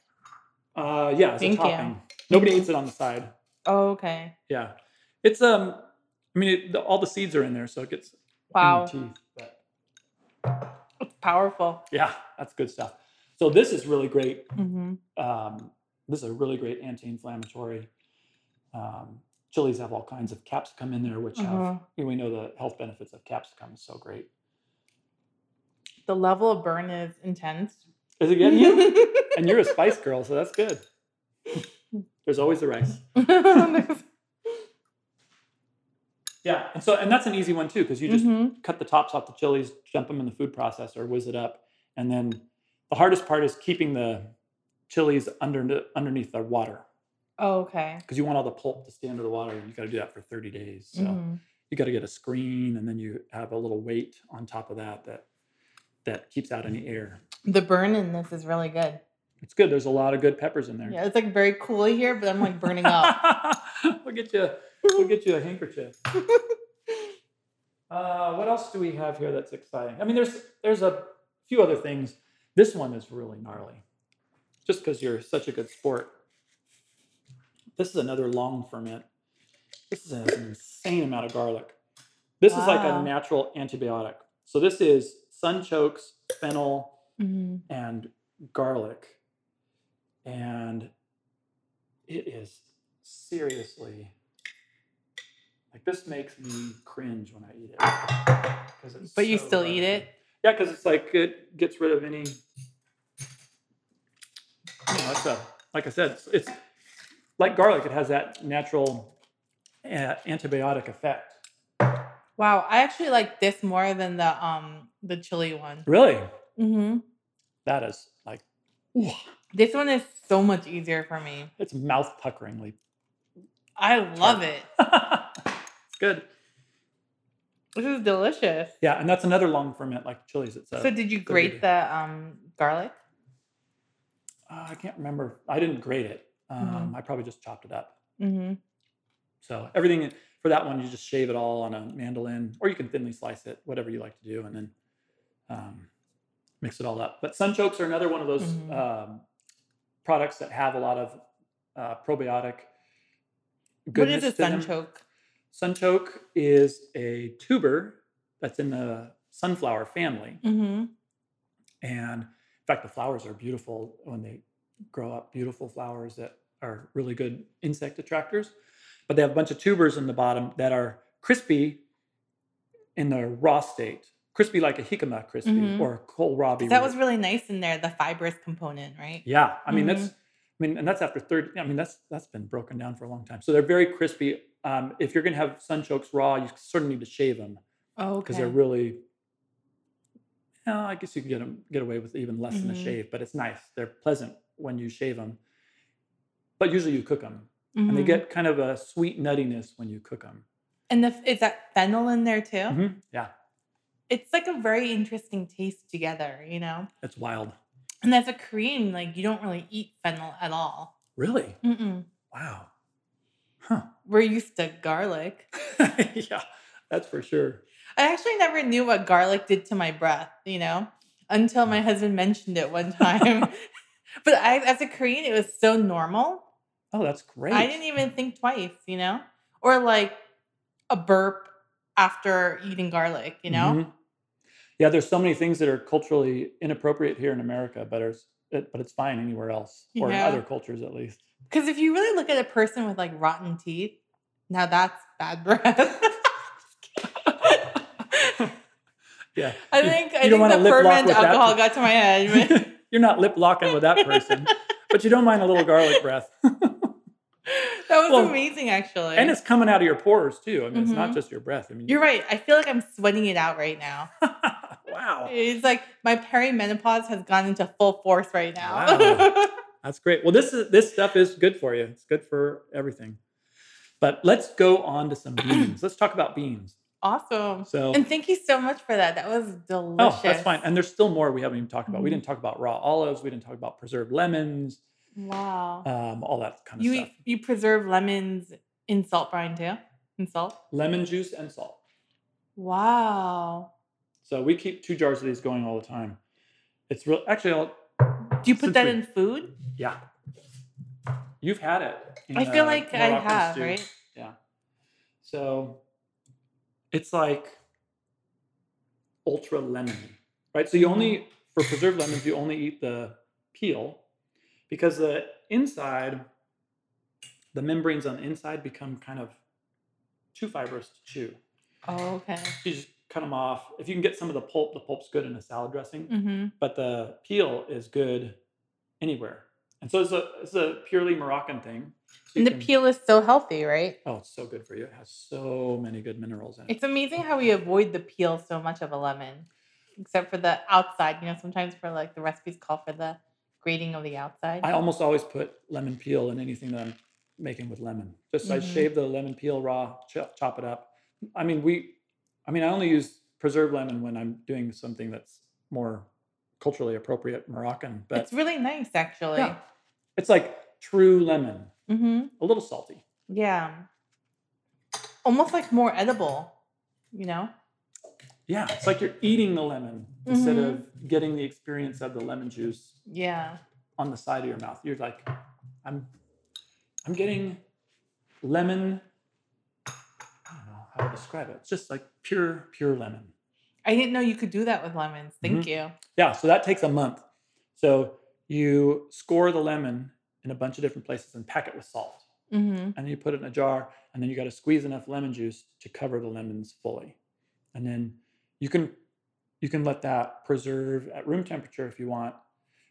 Uh, yeah, as Thank a topping. You. Nobody eats it on the side. Oh, okay. Yeah, it's um I mean, it, the, all the seeds are in there, so it gets wow. in teeth. But, it's powerful. Yeah, that's good stuff. So this is really great. Mm-hmm. Um, this is a really great anti-inflammatory. Um, chilies have all kinds of capsicum in there, which have you know, we know the health benefits of capsicum is so great. The level of burn is intense. Is it getting you? and you're a spice girl, so that's good. There's always the rice. Yeah, and so and that's an easy one too because you just mm-hmm. cut the tops off the chilies, jump them in the food processor, whiz it up, and then the hardest part is keeping the chilies under underneath the water. Oh, okay. Because you want all the pulp to stay under the water. You got to do that for 30 days. So mm-hmm. you got to get a screen, and then you have a little weight on top of that that that keeps out any air. The burn in this is really good. It's good. There's a lot of good peppers in there. Yeah, it's like very cool here, but I'm like burning up. we'll get you. We'll get you a handkerchief. Uh, what else do we have here that's exciting? I mean, there's there's a few other things. This one is really gnarly, just because you're such a good sport. This is another long ferment. This is an insane amount of garlic. This wow. is like a natural antibiotic. So this is sunchokes, fennel, mm-hmm. and garlic. And it is seriously like this makes me cringe when I eat it. But so you still eat it? Yeah, because it's like it gets rid of any. You know, a like I said, it's, it's like garlic. It has that natural uh, antibiotic effect. Wow, I actually like this more than the um the chili one. Really? Mm-hmm. That is like. Ooh. This one is so much easier for me. It's mouth puckeringly. I love it. it's good. This is delicious. Yeah, and that's another long ferment like chilies. It's so did you grate the um garlic? Uh, I can't remember. I didn't grate it. Um, mm-hmm. I probably just chopped it up. Mm-hmm. So everything for that one, you just shave it all on a mandolin, or you can thinly slice it, whatever you like to do, and then um, mix it all up. But sunchokes are another one of those mm-hmm. um, products that have a lot of uh, probiotic. Goodness what is a sunchoke? Sunchoke is a tuber that's in the sunflower family. Mm-hmm. And in fact, the flowers are beautiful when they grow up, beautiful flowers that are really good insect attractors. But they have a bunch of tubers in the bottom that are crispy in the raw state crispy like a jicama crispy mm-hmm. or kohlrabi. That was really nice in there, the fibrous component, right? Yeah, I mean mm-hmm. that's, I mean, and that's after thirty. I mean that's that's been broken down for a long time. So they're very crispy. Um, if you're gonna have sunchokes raw, you sort of need to shave them. Oh, because okay. they're really. Well, I guess you can get them get away with even less mm-hmm. than a mm-hmm. shave, but it's nice. They're pleasant when you shave them. But usually you cook them, and they mm-hmm. get kind of a sweet nuttiness when you cook them. And the, is that fennel in there too? Mm-hmm. Yeah it's like a very interesting taste together, you know? It's wild. And as a Korean, like you don't really eat fennel at all. Really? Mm-mm. Wow. Huh. We're used to garlic. yeah, that's for sure. I actually never knew what garlic did to my breath, you know, until my husband mentioned it one time. but I, as a Korean, it was so normal. Oh, that's great. I didn't even think twice, you know, or like a burp after eating garlic, you know? Mm-hmm. Yeah, there's so many things that are culturally inappropriate here in America, but it's it, but it's fine anywhere else or yeah. in other cultures at least. Because if you really look at a person with like rotten teeth, now that's bad breath. yeah, I think you, I think the ferment alcohol got to my head. You're not lip locking with that person, but you don't mind a little garlic breath. that was well, amazing, actually. And it's coming out of your pores too. I mean, mm-hmm. it's not mm-hmm. just your breath. I mean, you're right. I feel like I'm sweating it out right now. wow. It's like my perimenopause has gone into full force right now. Wow. That's great. Well, this is this stuff is good for you. It's good for everything. But let's go on to some beans. let's talk about beans. Awesome. So and thank you so much for that. That was delicious. Oh, that's fine. And there's still more we haven't even talked about. Mm-hmm. We didn't talk about raw olives. We didn't talk about preserved lemons. Wow. Um, all that kind of you, stuff. You preserve lemons in salt brine too? In salt? Lemon juice and salt. Wow. So we keep two jars of these going all the time. It's real. Actually, I'll, do you put that we, in food? Yeah. You've had it. I feel uh, like I have, stew. right? Yeah. So it's like ultra lemony, right? So you only mm-hmm. for preserved lemons, you only eat the peel because the inside, the membranes on the inside become kind of too fibrous to chew. Oh, okay. you just cut them off. If you can get some of the pulp, the pulp's good in a salad dressing, mm-hmm. but the peel is good anywhere. And so it's a it's a purely Moroccan thing. So and the can, peel is so healthy, right? Oh, it's so good for you. It has so many good minerals in it. It's amazing how we avoid the peel so much of a lemon, except for the outside. You know, sometimes for like the recipes call for the grating of the outside. I almost always put lemon peel in anything that I'm making with lemon. Just mm-hmm. I shave the lemon peel raw, chop, chop it up. I mean, we, I mean, I only use preserved lemon when I'm doing something that's more culturally appropriate Moroccan. But it's really nice, actually. Yeah, it's like true lemon, mm-hmm. a little salty. Yeah, almost like more edible. You know. Yeah, it's like you're eating the lemon mm-hmm. instead of getting the experience of the lemon juice. Yeah. On the side of your mouth, you're like, I'm, I'm getting lemon. I don't know how to describe it. It's just like pure, pure lemon. I didn't know you could do that with lemons. Thank mm-hmm. you. Yeah, so that takes a month. So you score the lemon in a bunch of different places and pack it with salt. Mm-hmm. And you put it in a jar, and then you got to squeeze enough lemon juice to cover the lemons fully. And then you can you can let that preserve at room temperature if you want.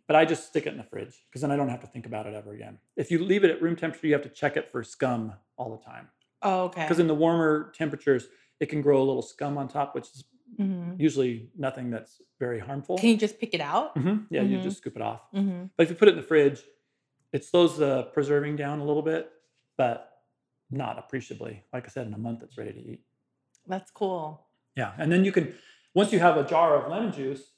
But I just stick it in the fridge because then I don't have to think about it ever again. If you leave it at room temperature, you have to check it for scum all the time. Oh, okay. Because in the warmer temperatures, it can grow a little scum on top, which is mm-hmm. usually nothing that's very harmful. Can you just pick it out? Mm-hmm. Yeah, mm-hmm. you just scoop it off. Mm-hmm. But if you put it in the fridge, it slows the preserving down a little bit, but not appreciably. Like I said, in a month, it's ready to eat. That's cool. Yeah, and then you can once you have a jar of lemon juice,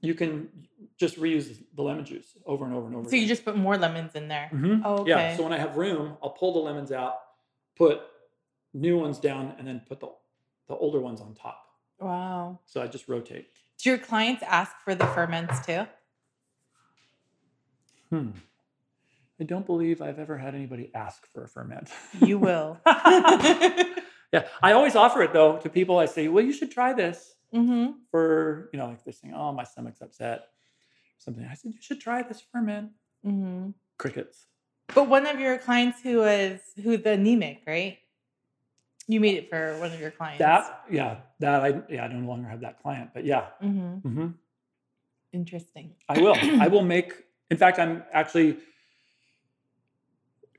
you can just reuse the lemon juice over and over and over. So again. you just put more lemons in there. Mm-hmm. Oh, okay. Yeah. So when I have room, I'll pull the lemons out, put new ones down, and then put the the older ones on top. Wow. So I just rotate. Do your clients ask for the ferments too? Hmm. I don't believe I've ever had anybody ask for a ferment. You will. yeah, I always offer it though to people. I say, well, you should try this mm-hmm. for you know, like they're saying, oh, my stomach's upset, something. I said, you should try this ferment. Mm-hmm. Crickets. But one of your clients who was who the anemic, right? You made it for one of your clients. That yeah, that I yeah, I no longer have that client, but yeah. Mm-hmm. Mm-hmm. Interesting. I will. I will make. In fact, I'm actually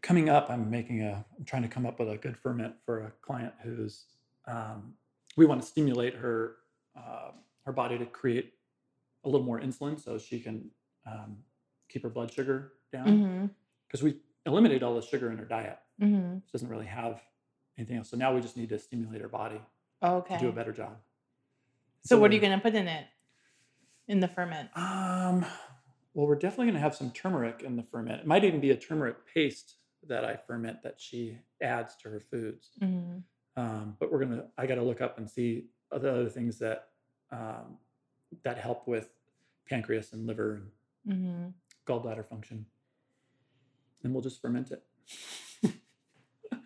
coming up, I'm making a, I'm trying to come up with a good ferment for a client who's, um, we want to stimulate her, uh, her body to create a little more insulin so she can um, keep her blood sugar down. Because mm-hmm. we eliminated all the sugar in her diet. Mm-hmm. She doesn't really have anything else. So now we just need to stimulate her body okay. to do a better job. So, so what are you going to put in it? In the ferment? Um, well, we're definitely going to have some turmeric in the ferment. It might even be a turmeric paste that I ferment that she adds to her foods. Mm-hmm. Um, but we're gonna I got to look up and see the other things that um, that help with pancreas and liver and mm-hmm. gallbladder function, and we'll just ferment it.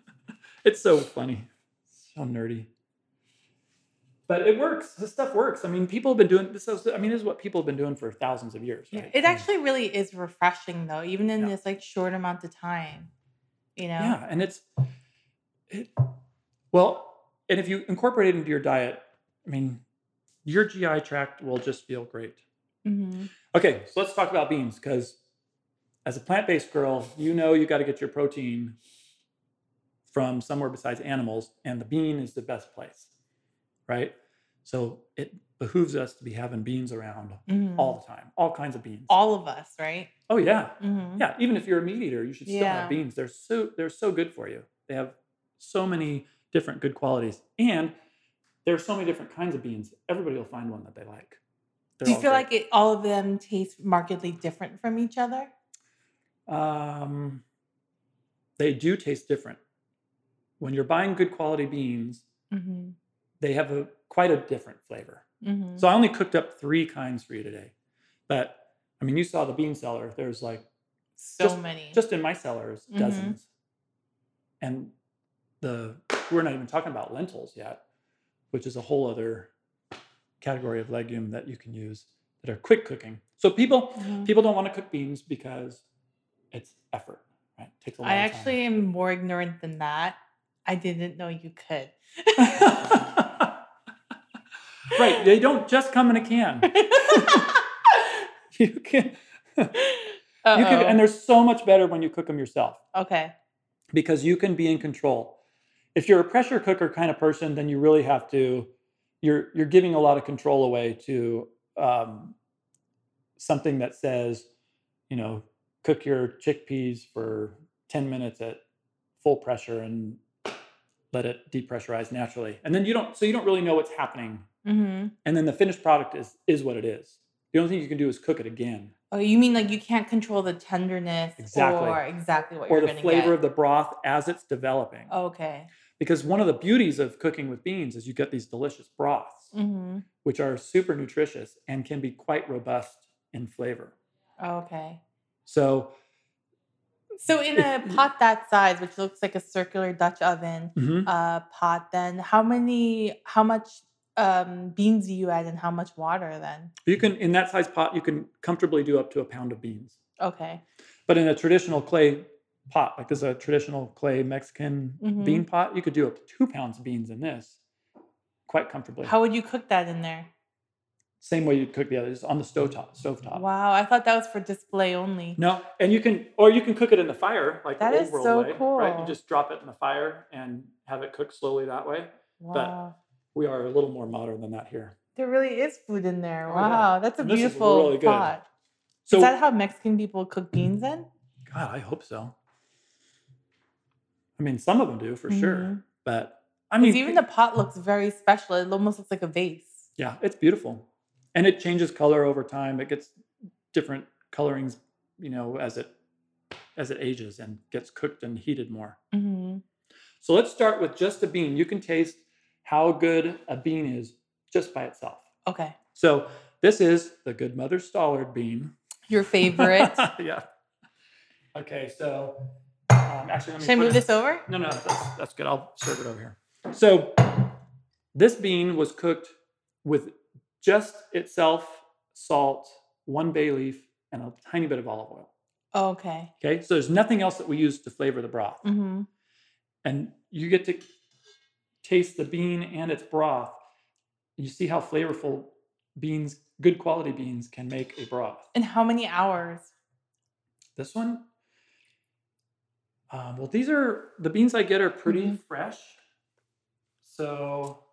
it's so funny, so nerdy. But it works. This stuff works. I mean, people have been doing this. Is, I mean, this is what people have been doing for thousands of years. Right? It actually really is refreshing, though, even in yeah. this like short amount of time you know yeah and it's it well and if you incorporate it into your diet i mean your gi tract will just feel great mm-hmm. okay so let's talk about beans because as a plant-based girl you know you got to get your protein from somewhere besides animals and the bean is the best place right so it behooves us to be having beans around mm-hmm. all the time, all kinds of beans. All of us, right? Oh yeah, mm-hmm. yeah. Even if you're a meat eater, you should still yeah. have beans. They're so they're so good for you. They have so many different good qualities, and there are so many different kinds of beans. Everybody will find one that they like. They're Do you feel great. like it, all of them taste markedly different from each other? Um, they do taste different. When you're buying good quality beans, mm-hmm. They have a quite a different flavor. Mm-hmm. So I only cooked up three kinds for you today. But I mean, you saw the bean cellar. There's like so just, many. Just in my cellars, mm-hmm. dozens. And the we're not even talking about lentils yet, which is a whole other category of legume that you can use that are quick cooking. So people mm-hmm. people don't want to cook beans because it's effort, right? It takes a lot I actually am more ignorant than that. I didn't know you could. right. They don't just come in a can. you can. Uh-oh. You can, and they're so much better when you cook them yourself. Okay. Because you can be in control. If you're a pressure cooker kind of person, then you really have to. You're you're giving a lot of control away to um, something that says, you know, cook your chickpeas for 10 minutes at full pressure and let it depressurize naturally. And then you don't, so you don't really know what's happening. Mm-hmm. And then the finished product is is what it is. The only thing you can do is cook it again. Oh, you mean like you can't control the tenderness Exactly. or exactly what or you're the flavor get? of the broth as it's developing. okay. Because one of the beauties of cooking with beans is you get these delicious broths, Mm-hmm. which are super nutritious and can be quite robust in flavor. Okay. So, So in a pot that size, which looks like a circular Dutch oven mhm. uh, pot, then how many, how much um, beans do you add and how much water then? you can in that size pot you can comfortably do up to a pound of beans. Okay. But in a traditional clay pot, like this is a traditional clay Mexican Mhm. bean pot, you could do up to two pounds of beans in this quite comfortably. How would you cook that in there? Same way you'd cook the others on the stovetop. Stovetop. Wow, I thought that was for display only. No, and you can, or you can cook it in the fire, like That the old is world so way, right? cool. You just drop it in the fire and have it cook slowly that way. Wow. We are a little more modern than that here. There really is food in there. Oh, yeah. Wow, that's a And beautiful really pot. So, is that how Mexican people cook beans then? God, I hope so. I mean, some of them do for sure, Mhm. but I mean, even the pot looks very special. It almost looks like a vase. yeah, it's beautiful, and it changes color over time. It gets different colorings, you know, as it as it ages and gets cooked and heated more. hmm So let's start with just a bean. You can taste how good a bean is just by itself. Okay. So this is the Good Mother Stallard bean. Your favorite. yeah. Okay, so um, actually, let me Should I move it- this over? No, no, that's, that's good. I'll serve it over here. So this bean was cooked with just itself, salt, one bay leaf, and a tiny bit of olive oil. Okay. Okay, so there's nothing else that we use to flavor the broth. hmm and you get to taste the bean and its broth. You see how flavorful beans, good quality beans, can make a broth. And how many hours? This one, um, well, these are the beans I get are pretty Mhm. fresh. So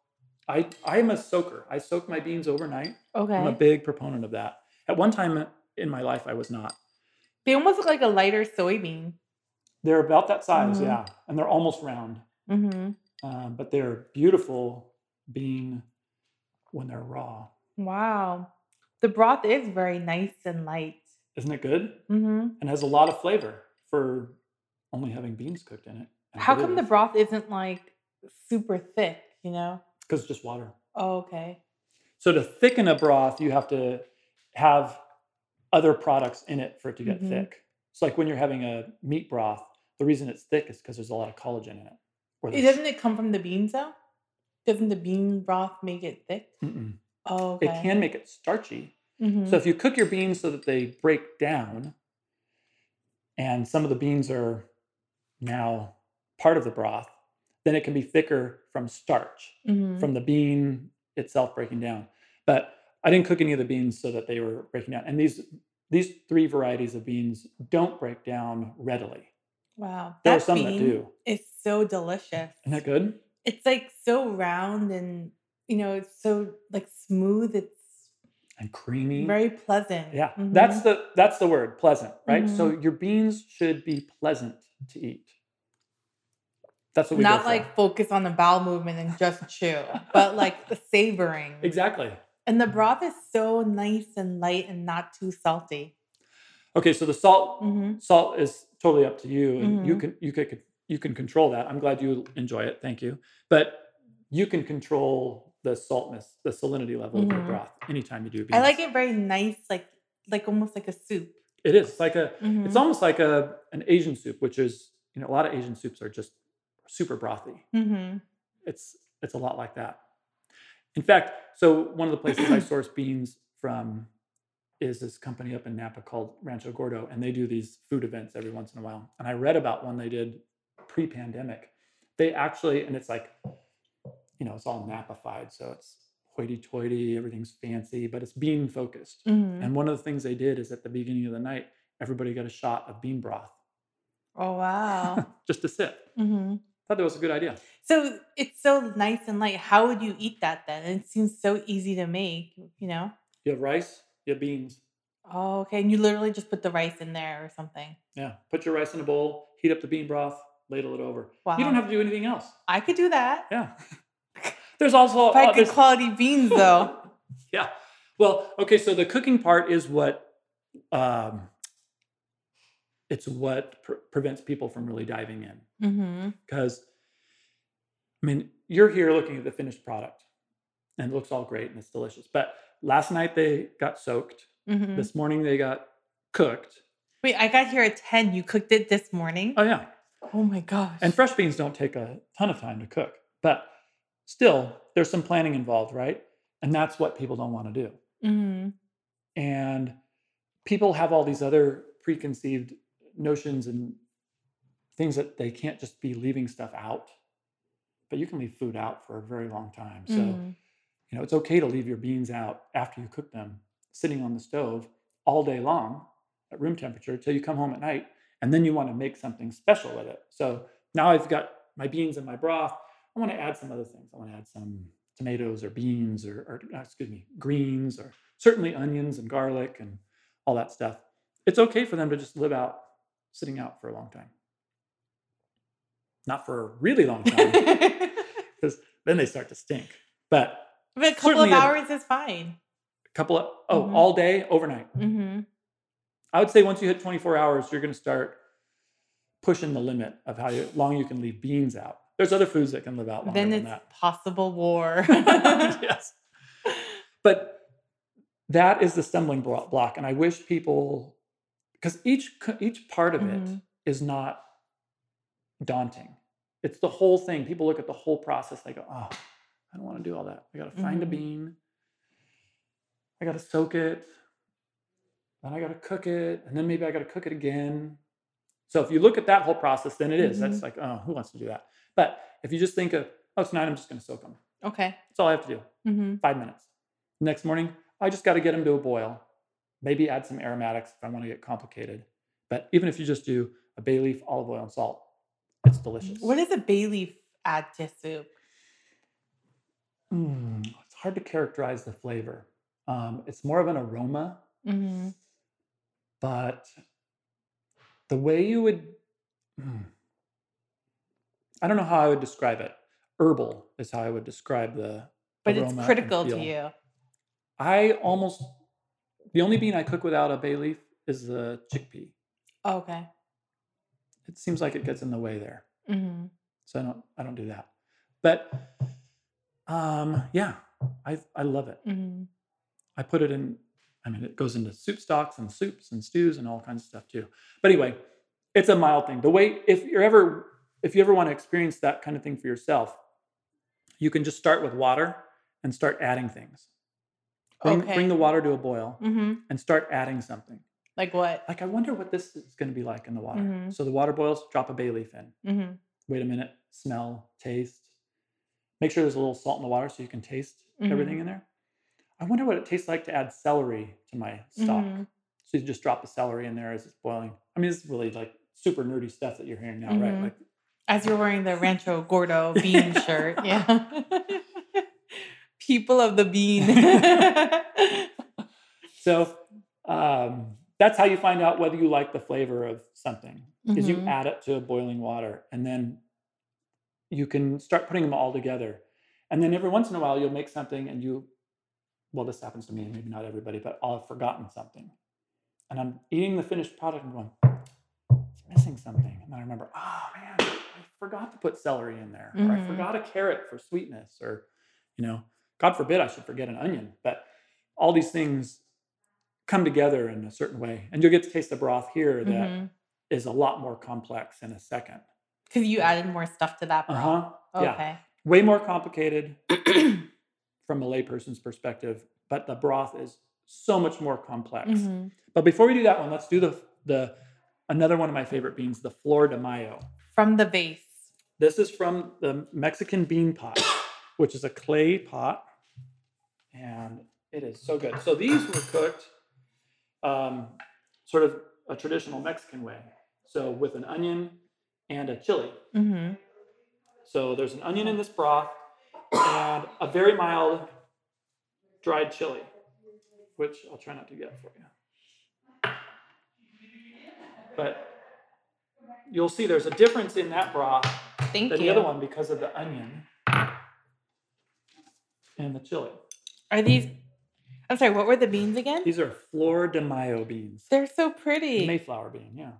I I am a soaker. I soak my beans overnight. Okay. I'm a big proponent of that. At one time in my life, I was not. They almost look like a lighter soybean. They're about that size, Mhm. yeah, and they're almost round. hmm um, but they're beautiful being when they're raw. Wow. The broth is very nice and light. Isn't it good? hmm And has a lot of flavor for only having beans cooked in it. How come the broth isn't like super thick, you know? Because it's just water. Oh, okay. So to thicken a broth, you have to have other products in it for it to get Mhm. thick. It's like when you're having a meat broth, the reason it's thick is because there's a lot of collagen in it. It doesn't it come from the beans though? Doesn't the bean broth make it thick? Mm-mm. Oh, okay. It can make it starchy. Mhm. So if you cook your beans so that they break down, and some of the beans are now part of the broth, then it can be thicker from starch, Mhm. from the bean itself breaking down. But I didn't cook any of the beans so that they were breaking down. And these these three varieties of beans don't break down readily. Wow. There are That some that do. is so delicious. Isn't that good? It's like so round and you know, it's so like smooth. It's And creamy. very pleasant. Yeah, Mhm. that's the that's the word, pleasant, right? So Mm-hmm. your beans should be pleasant to eat. That's what we not like focus on the bowel movement and just chew, but like the savoring. exactly. And the broth is so nice and light and not too salty. Okay, so the salt hmm salt is totally up to you, and you Mhm. can you could you can control that. I'm glad you enjoy it. Thank you. But you can control the saltness, the salinity level of your Mhm. broth anytime you do beans. I like it very nice, like like almost like a soup. It is like a. It's Mhm. almost like a an Asian soup, which is you know a lot of Asian soups are just super brothy. Mhm. It's it's a lot like that. In fact, so one of the places I source beans from is this company up in Napa called Rancho Gordo, and they do these food events every once in a while. And I read about one they did pre-pandemic. They actually, and it's like, you know, it's all Napafied, so it's hoity-toity, everything's fancy, but it's bean focused. Mhm. And one of the things they did is at the beginning of the night, everybody got a shot of bean broth Oh wow. just to sip. hmm Thought that was a good idea. So it's so nice and light. How would you eat that then? It seems so easy to make. You know. You have rice, you have beans, Oh, okay. And you literally just put the rice in there or something. Yeah. Put your rice in a bowl, heat up the bean broth, ladle it over. Wow. You don't have to do anything else. I could do that. Yeah. there's also uh, good quality beans though. yeah. Well, okay, so the cooking part is what um it's what pre- prevents people from really diving in. Because mm-hmm. I mean, you're here looking at the finished product and it looks all great and it's delicious. But last night they got soaked. Mm-hmm. This morning they got cooked. Wait, I got here at 10. You cooked it this morning? Oh, yeah. Oh my gosh. And fresh beans don't take a ton of time to cook, but still, there's some planning involved, right? And that's what people don't want to do. Mm-hmm. And people have all these other preconceived notions and things that they can't just be leaving stuff out. But you can leave food out for a very long time. So, mm-hmm. you know, it's okay to leave your beans out after you cook them, sitting on the stove all day long at room temperature until you come home at night and then you want to make something special with it. So now I've got my beans and my broth. I want to add some other things. I want to add some tomatoes or beans or, or uh, excuse me, greens or certainly onions and garlic and all that stuff. It's okay for them to just live out, sitting out for a long time. Not for a really long time, because then they start to stink. But, but a couple of hours a, is fine. A couple of oh, mm-hmm. all day, overnight. Mm-hmm. I would say once you hit 24 hours, you're going to start pushing the limit of how you, long you can leave beans out. There's other foods that can live out longer then it's that. possible war. yes. But that is the stumbling block. And I wish people, because each, each part of mm-hmm. it is not daunting. It's the whole thing. People look at the whole process. They go, oh, I don't want to do all that. I got to find mm-hmm. a bean. I got to soak it then I got to cook it, and then maybe I got to cook it again. So if you look at that whole process, then it is. Mm-hmm. That's like, oh, who wants to do that? But if you just think of, oh, tonight I'm just going to soak them. Okay. That's all I have to do. Mm-hmm. Five minutes. Next morning, I just got to get them to a boil. Maybe add some aromatics if I want to get complicated. But even if you just do a bay leaf, olive oil, and salt, it's delicious. What does a bay leaf add to soup? Mm, it's hard to characterize the flavor. Um, it's more of an aroma. Mm-hmm. But the way you would, hmm, I don't know how I would describe it. Herbal is how I would describe the. But it's critical to you. I almost the only bean I cook without a bay leaf is the chickpea. Oh, okay. It seems like it gets in the way there, mm-hmm. so I don't I don't do that. But um, yeah, I I love it. Mm-hmm. I put it in I mean, it goes into soup stocks and soups and stews and all kinds of stuff too. But anyway, it's a mild thing. The way if you're ever if you ever want to experience that kind of thing for yourself, you can just start with water and start adding things. Bring, okay. bring the water to a boil mm-hmm. and start adding something. Like what? Like I wonder what this is going to be like in the water. Mm-hmm. So the water boils, drop a bay leaf in. Mm-hmm. Wait a minute, smell, taste. Make sure there's a little salt in the water so you can taste mm-hmm. everything in there. I wonder what it tastes like to add celery to my stock. Mm-hmm. So you just drop the celery in there as it's boiling. I mean, it's really like super nerdy stuff that you're hearing now, mm-hmm. right? Like as you're wearing the Rancho Gordo bean shirt, yeah. People of the bean. so um, that's how you find out whether you like the flavor of something, is mm-hmm. you add it to boiling water, and then you can start putting them all together. And then every once in a while, you'll make something and you well, this happens to me, and maybe not everybody, but I'll have forgotten something. And I'm eating the finished product and going, it's missing something. And then I remember, oh man, I forgot to put celery in there, mm-hmm. or I mm-hmm. forgot a carrot for sweetness, or, you know, God forbid I should forget an onion. But all these things come together in a certain way. And you'll get to taste the broth here that mm-hmm. is a lot more complex in a second. Because you added more stuff to that broth. Uh-huh. Okay. Yeah. Way more complicated. from a layperson's perspective, but the broth is so much more complex. Mm-hmm. But before we do that one, let's do the the another one of my favorite beans, the Flor de Mayo. From the vase. This is from the Mexican bean pot, which is a clay pot, and it is so good. So these were cooked um, sort of a traditional Mexican way. So with an onion and a chili. Mm-hmm. So there's an onion in this broth and a very mild dried chili, which I'll try not to get for you. but you'll see there's a difference in that broth Thank than you. the other one because of the onion and the chili. Are these? I'm sorry. What were the beans again? These are Flor de Mayo beans. They're so pretty. Mayflower bean, yeah.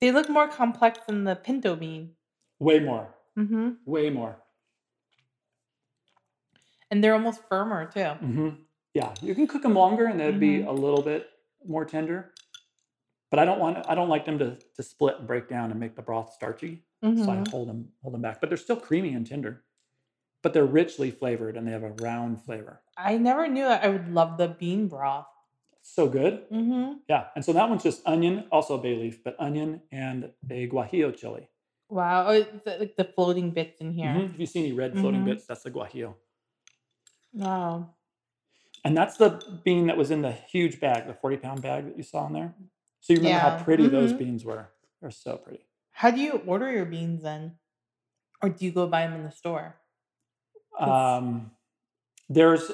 They look more complex than the pinto bean. Way more. Mm-hmm. Way more. And they're almost firmer too. hmm Yeah, you can cook them longer and they'd be Mhm. a little bit more tender. But I don't want I don't like them to, to split and break down and make the broth starchy. So I Mhm. hold them hold them back. But they're still creamy and tender. But they're richly flavored and they have a round flavor. I never knew that I would love the bean broth. So good. Mm-hmm. Yeah. And so that one's just onion, also bay leaf, but onion and a guajillo chili. Wow. Oh, it's like the floating bits in here. If you see any red floating Mhm. bits, that's the guajillo. Wow. And that's the bean that was in the huge bag, the 40 pound bag that you saw in there. So you remember Yeah. how pretty those Mhm. beans were. They're so pretty. How do you order your beans then? Or do you go buy them in the store? Um, there's,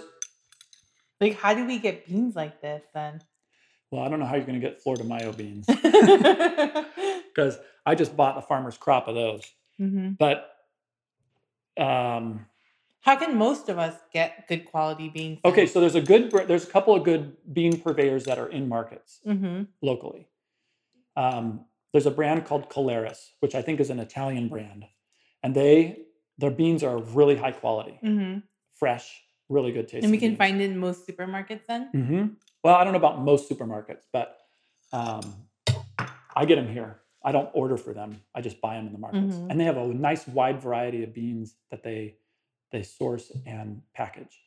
Like, how do we get beans like this then? well, I don't know how you're going to get Flor de Mayo beans mm-hmm. because I just bought a farmer's crop of those. But um, How can most of us get good quality beans? okay, so there's a good, there's a couple of good bean purveyors that are in markets Mm-hmm. locally. Um, there's a brand called Colaris, which I think is an Italian brand, and they their beans are really high quality, Mm-hmm. fresh, really good tasting. And we can beans. find it in most supermarkets then? hmm Well, I don't know about most supermarkets, but um, I get them here. I don't order for them. I just buy them in the markets, Mhm. and they have a nice wide variety of beans that they they source and package.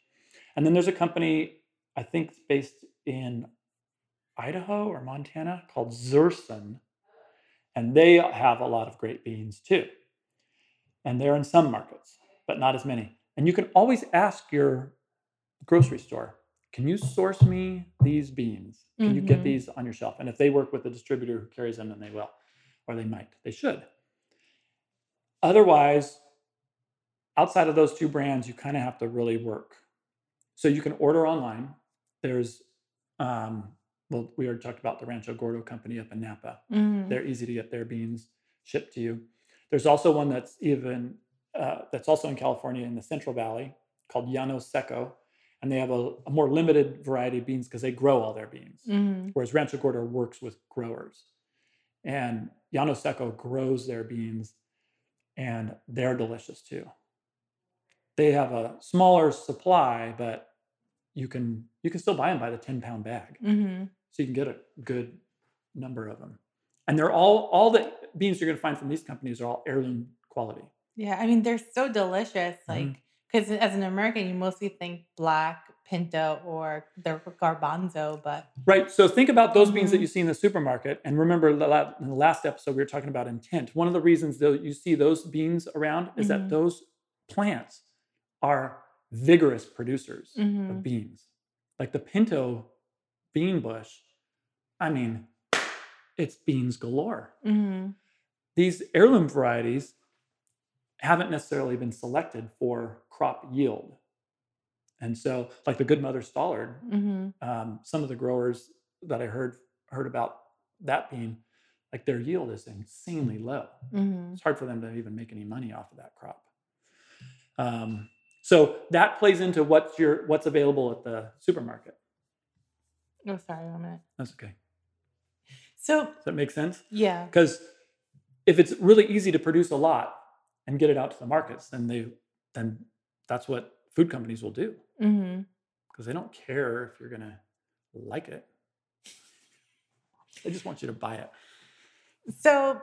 And then there's a company I think based in Idaho or Montana called Zürsun, and they have a lot of great beans too. And they're in some markets, but not as many. And you can always ask your grocery store, can you source me these beans? Can you get Mhm. these on your shelf? And if they work with a distributor who carries them, then they will, or they might. They should. Otherwise, outside of those two brands, you kind of have to really work. So you can order online. There's, um, well, we already talked about the Rancho Gordo company up in Napa. Mm-hmm. They're easy to get their beans shipped to you. There's also one that's even uh, that's also in California in the Central Valley called Llano Seco, and they have a, a more limited variety of beans because they grow all their beans. Mm-hmm. Whereas Rancho Gordo works with growers, and Llano Seco grows their beans, and they're delicious too. They have a smaller supply, but you can you can still buy them by the 10 pound bag Mm-hmm. so you can get a good number of them and they're all all the beans you're going to find from these companies are all heirloom quality Yeah, I mean they're so delicious. Mhm. Like, because as an American, you mostly think black pinto or the garbanzo, but right so think about those beans that Mhm. you see in the supermarket and remember the in the last episode we were talking about intent one of the reasons that you see those beans around is Mhm. that those plants are vigorous producers Mhm. of beans like the pinto bean bush i mean it's beans galore mm-hmm. these heirloom varieties haven't necessarily been selected for crop yield. And so, like the Good Mother Stallard, Mm-hmm. um, some of the growers that I heard heard about that bean, like their yield is insanely low. Mm-hmm. It's hard for them to even make any money off of that crop. Um, so that plays into what's your what's available at the supermarket. Oh, sorry, one minute. That's okay. So Does that make sense? yeah, because if it's really easy to produce a lot and get it out to the markets then they then that's what food companies will do mm-hmm. because they don't care if you're going to like it they just want you to buy it so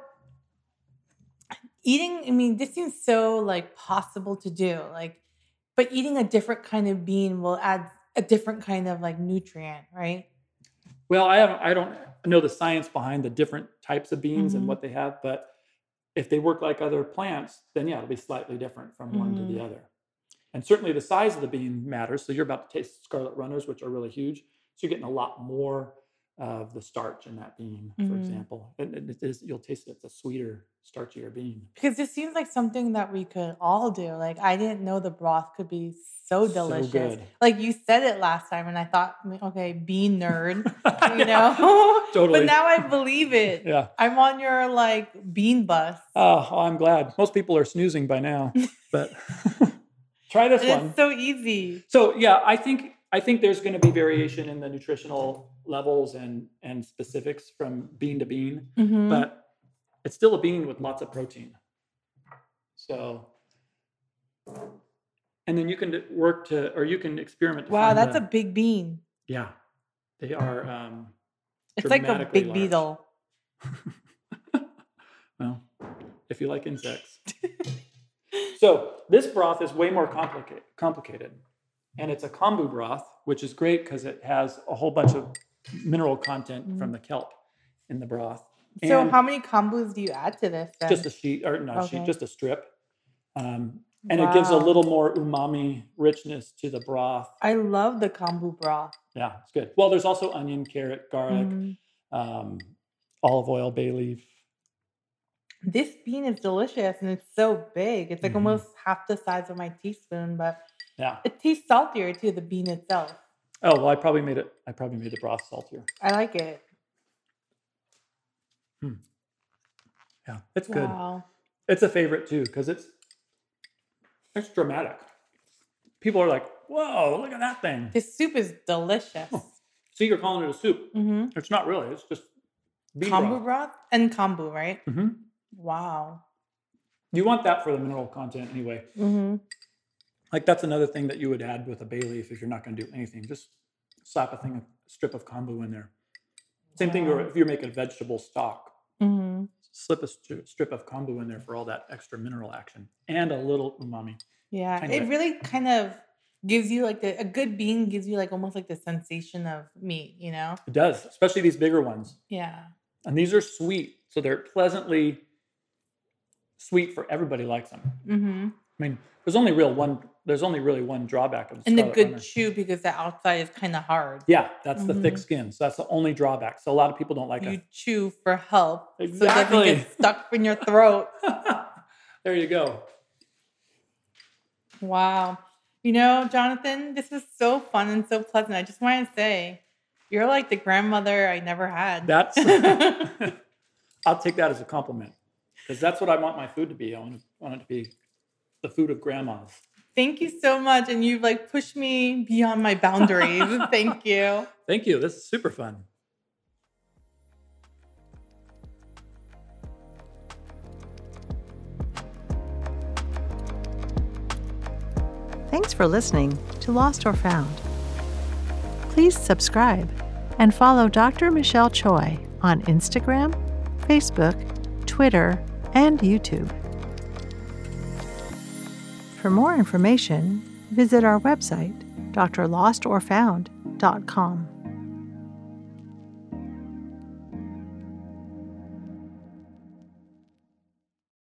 eating. I mean, this seems so like possible to do. Like, but eating a different kind of bean will add a different kind of like nutrient, right? well i haven't i don't know the science behind the different types of beans Mhm. and what they have but if they work like other plants then yeah it'll be slightly different from one to the Mhm. other and certainly the size of the bean matters so you're about to taste scarlet runners which are really huge so you're getting a lot more of the starch in that bean, for mm-hmm. example. And it, it is, you'll taste it. It's a sweeter, starchier bean. Because it seems like something that we could all do. Like I didn't know the broth could be so delicious. So like you said it last time, and I thought, okay, bean nerd, you know. totally. But now I believe it. Yeah. I'm on your like bean bus. Oh, I'm glad. Most people are snoozing by now, but try this one. It's so easy. So yeah, I think I think there's going to be variation in the nutritional levels and and specifics from bean to bean, mm-hmm. but it's still a bean with lots of protein. So, and then you can work to, or you can experiment. wow, that's the, a big bean. Yeah, they are. Um, it's like a big large. beetle. well, if you like insects. so this broth is way more complicated. Complicated and it's a kombu broth, which is great because it has a whole bunch of mineral content mm-hmm. from the kelp in the broth. So, and how many kombus do you add to this? Then? Just a sheet, or not okay. sheet, just a strip. Um, and wow. it gives a little more umami richness to the broth. I love the kombu broth. Yeah, it's good. Well, there's also onion, carrot, garlic, mm-hmm. um, olive oil, bay leaf. This bean is delicious and it's so big. It's like mm-hmm. almost half the size of my teaspoon, but yeah. It tastes saltier too, the bean itself. Oh well, I probably made it. I probably made the broth saltier. I like it. Hmm. Yeah, it's wow. good. It's a favorite too because it's it's dramatic. People are like, "Whoa, look at that thing!" This soup is delicious. Oh. See, you're calling it a soup. Mm-hmm. It's not really. It's just kombu broth. broth and kombu, right? Mm-hmm. Wow. You want that for the mineral content anyway. Mm-hmm. Like that's another thing that you would add with a bay leaf if you're not going to do anything. Just slap a thing, a strip of kombu in there. Same thing if you're making vegetable stock. Mm-hmm. Slip a st- strip of kombu in there for all that extra mineral action and a little umami. Yeah, it really kind of gives you like the, a good bean gives you like almost like the sensation of meat, you know? It does, especially these bigger ones. Yeah. And these are sweet, so they're pleasantly sweet for everybody likes them. Mm-hmm. I mean, there's only real one there's only really one drawback of the and the good runner. chew because the outside is kind of hard. Yeah, that's mm-hmm. the thick mm-hmm. skin. So that's the only drawback. So a lot of people don't like you it. You chew for help, Exactly. So it doesn't get stuck in your throat. there you go. Wow. You know, Jonathan, this was so fun and so pleasant. I just want to say, you're like the grandmother I never had. That's I'll take that as a compliment. Because that's what I want my food to be. I want, I want it to be the food of grandmas. Thank you so much. And you've like pushed me beyond my boundaries. Thank you. Thank you. This is super fun. Thanks for listening to Lost or Found. Please subscribe and follow Dr. Michelle Choi on Instagram, Facebook, Twitter, and YouTube. For more information, visit our website, drlostorfound.com.